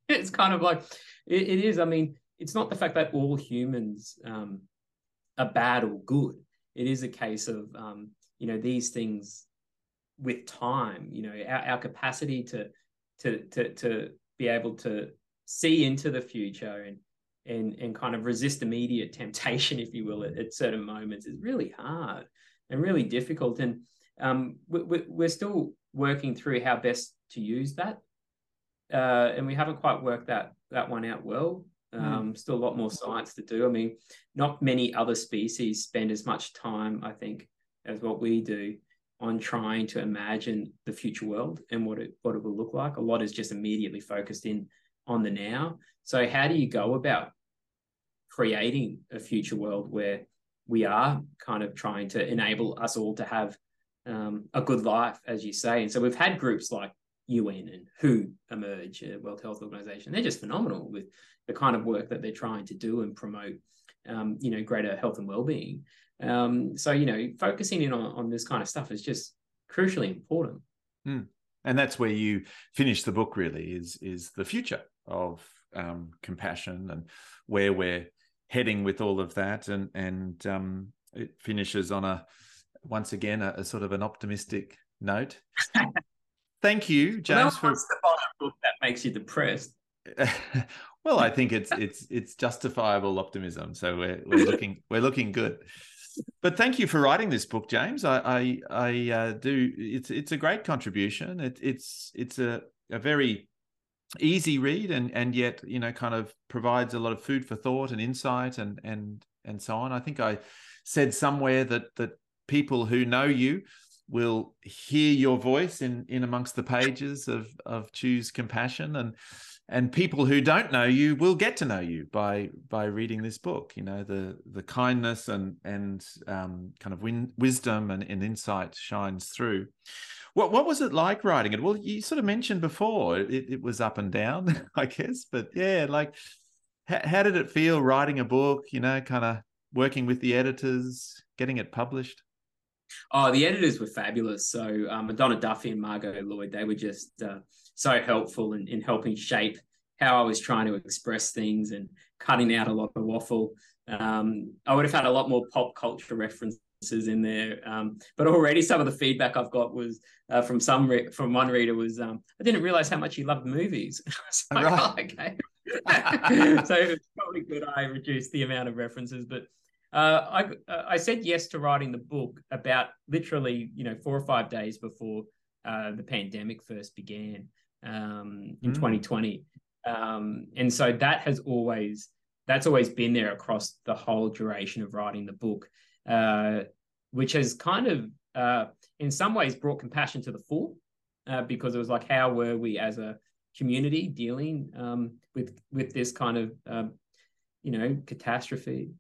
It's kind of like it, it is. I mean it's not the fact that all humans um, are bad or good it is a case of um, you know these things with time you know our, our capacity to to to to be able to see into the future and and and kind of resist immediate temptation if you will at, at certain moments is really hard and really difficult. And um, we, we're still working through how best to use that, uh, and we haven't quite worked that that one out well. Um, mm. Still a lot more science to do. I mean, not many other species spend as much time, I think, as what we do on trying to imagine the future world and what it what it will look like. A lot is just immediately focused in on the now. So how do you go about creating a future world where we are kind of trying to enable us all to have um, a good life, as you say? And so we've had groups like UN and WHO emerge, uh, World Health Organization. They're just phenomenal with the kind of work that they're trying to do and promote, um, you know, greater health and well-being. Um, so you know, focusing in on, on this kind of stuff is just crucially important. Mm. And that's where you finish the book. Really, is is the future of um, compassion and where we're heading with all of that, and and um, it finishes on a once again a, a sort of an optimistic note. Thank you, James. Well, for the book that makes you depressed. well, I think it's it's it's justifiable optimism. So we're we're looking we're looking good. But thank you for writing this book, James. I I, I uh, do. It's it's a great contribution. It, it's it's a a very easy read and and yet you know kind of provides a lot of food for thought and insight and and and so on. I think I said somewhere that that people who know you will hear your voice in in amongst the pages of of choose compassion and and people who don't know you will get to know you by by reading this book you know the the kindness and and um, kind of win, wisdom and, and insight shines through. What what was it like writing it? Well you sort of mentioned before it, it was up and down i guess but yeah like how, how did it feel writing a book you know kind of working with the editors getting it published? Oh, the editors were fabulous. So um, Madonna Duffy and Margot Lloyd, they were just uh, so helpful in, in helping shape how I was trying to express things and cutting out a lot of waffle. Um, I would have had a lot more pop culture references in there, um, but already some of the feedback I've got was uh, from some re- from one reader was um, I didn't realize how much he loved movies. like, right. oh, okay. so it's probably good I reduced the amount of references, but uh, I I said yes to writing the book about literally you know four or five days before uh, the pandemic first began um, in mm. 2020, um, and so that has always that's always been there across the whole duration of writing the book, uh, which has kind of uh, in some ways brought compassion to the fore uh, because it was like how were we as a community dealing um, with with this kind of um, you know catastrophe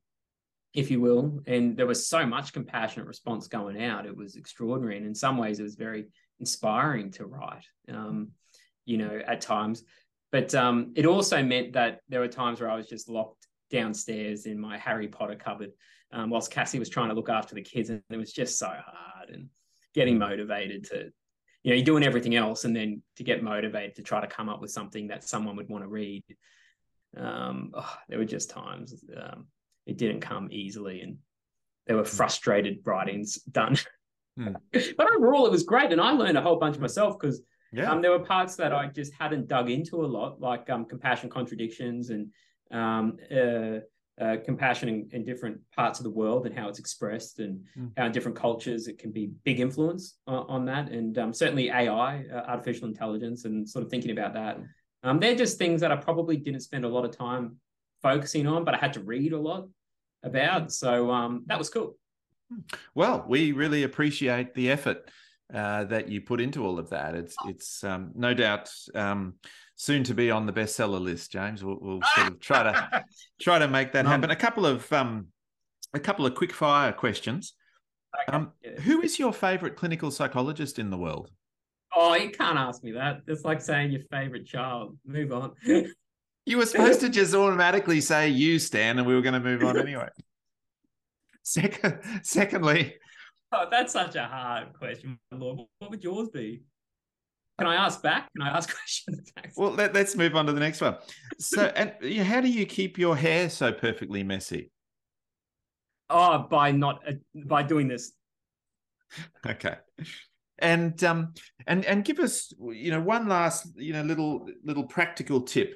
if you will. And there was so much compassionate response going out. It was extraordinary. And in some ways, it was very inspiring to write, um, you know, at times. But um, it also meant that there were times where I was just locked downstairs in my Harry Potter cupboard um, whilst Cassie was trying to look after the kids. And it was just so hard and getting motivated to, you know, you're doing everything else. And then to get motivated to try to come up with something that someone would want to read. Um, oh, there were just times um, it didn't come easily and there were hmm. frustrated writings done. Mm. but overall, it was great. And I learned a whole bunch myself because yeah. um, there were parts that I just hadn't dug into a lot, like um, compassion contradictions and um, uh, uh, compassion in, in, different parts of the world and how it's expressed and mm. how in different cultures it can be big influence on, on that. And um, certainly AI, uh, artificial intelligence, and sort of thinking about that. Um, they're just things that I probably didn't spend a lot of time focusing on, but I had to read a lot about. So um, that was cool. Well, we really appreciate the effort uh, that you put into all of that. It's it's um, no doubt um, soon to be on the bestseller list, James. We'll, we'll sort of try to try to make that happen. A couple of um, a couple of quick fire questions. Okay. Um, who is your favorite clinical psychologist in the world? Oh, you can't ask me that. It's like saying your favorite child. Move on. You were supposed to just automatically say you, Stan, and we were going to move on anyway. Second, secondly, oh, that's such a hard question, Lord. What would yours be? Can I ask back? Can I ask questions back? Well, let, us move on to the next one. So, and how do you keep your hair so perfectly messy? Oh, by not uh, by doing this. Okay and um and and give us you know one last you know little little practical tip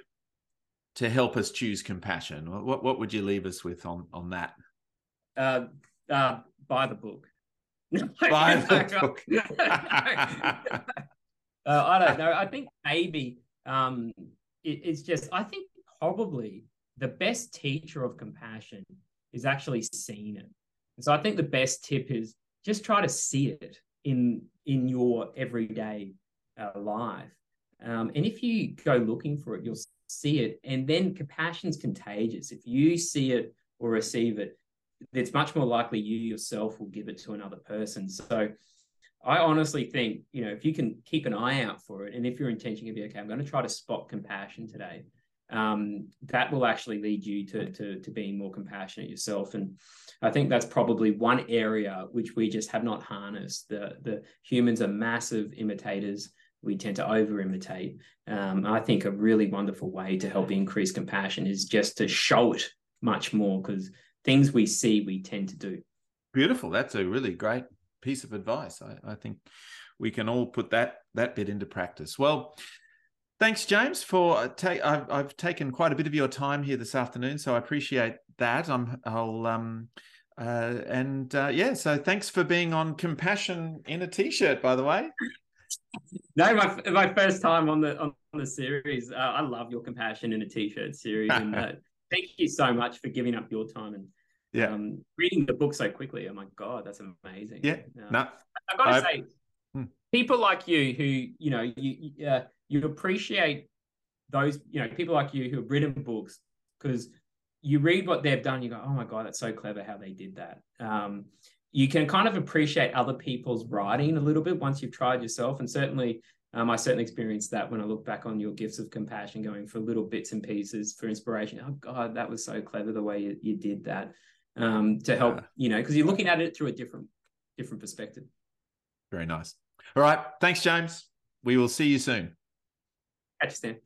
to help us choose compassion? What what would you leave us with on on that? Uh, uh, buy the book. Buy the book. uh, I don't know. I think maybe um, it, it's just. I think probably the best teacher of compassion is actually seeing it. And so I think the best tip is just try to see it in in your everyday uh, life. Um, and if you go looking for it, you'll see it. And then compassion's contagious. If you see it or receive it, it's much more likely you yourself will give it to another person. So I honestly think, you know, if you can keep an eye out for it, and if your intention can be, okay, I'm going to try to spot compassion today, um, that will actually lead you to, to, to being more compassionate yourself. And I think that's probably one area which we just have not harnessed. The, the humans are massive imitators. We tend to over imitate. Um, I think a really wonderful way to help increase compassion is just to show it much more because things we see, we tend to do. Beautiful. That's a really great piece of advice. I, I think we can all put that that bit into practice. Well, Thanks, James, for uh, take. I've, I've taken quite a bit of your time here this afternoon, so I appreciate that. I'm. I'll. Um. Uh. And uh, yeah. So thanks for being on Compassion in a T-shirt, by the way. No, my my first time on the on the series. Uh, I love your Compassion in a T-shirt series, and uh, thank you so much for giving up your time and yeah, um, reading the book so quickly. Oh my god, that's amazing. Yeah. Uh, no, I've got to say, hmm. people like you who you know you. Uh, you appreciate those, you know, people like you who have written books because you read what they've done, you go, oh my God, that's so clever how they did that. Um, you can kind of appreciate other people's writing a little bit once you've tried yourself. And certainly, um, I certainly experienced that when I look back on your gifts of compassion, going for little bits and pieces for inspiration. Oh God, that was so clever the way you, you did that um, to help, you know, because you're looking at it through a different, different perspective. Very nice. All right. Thanks, James. We will see you soon. Catch you soon.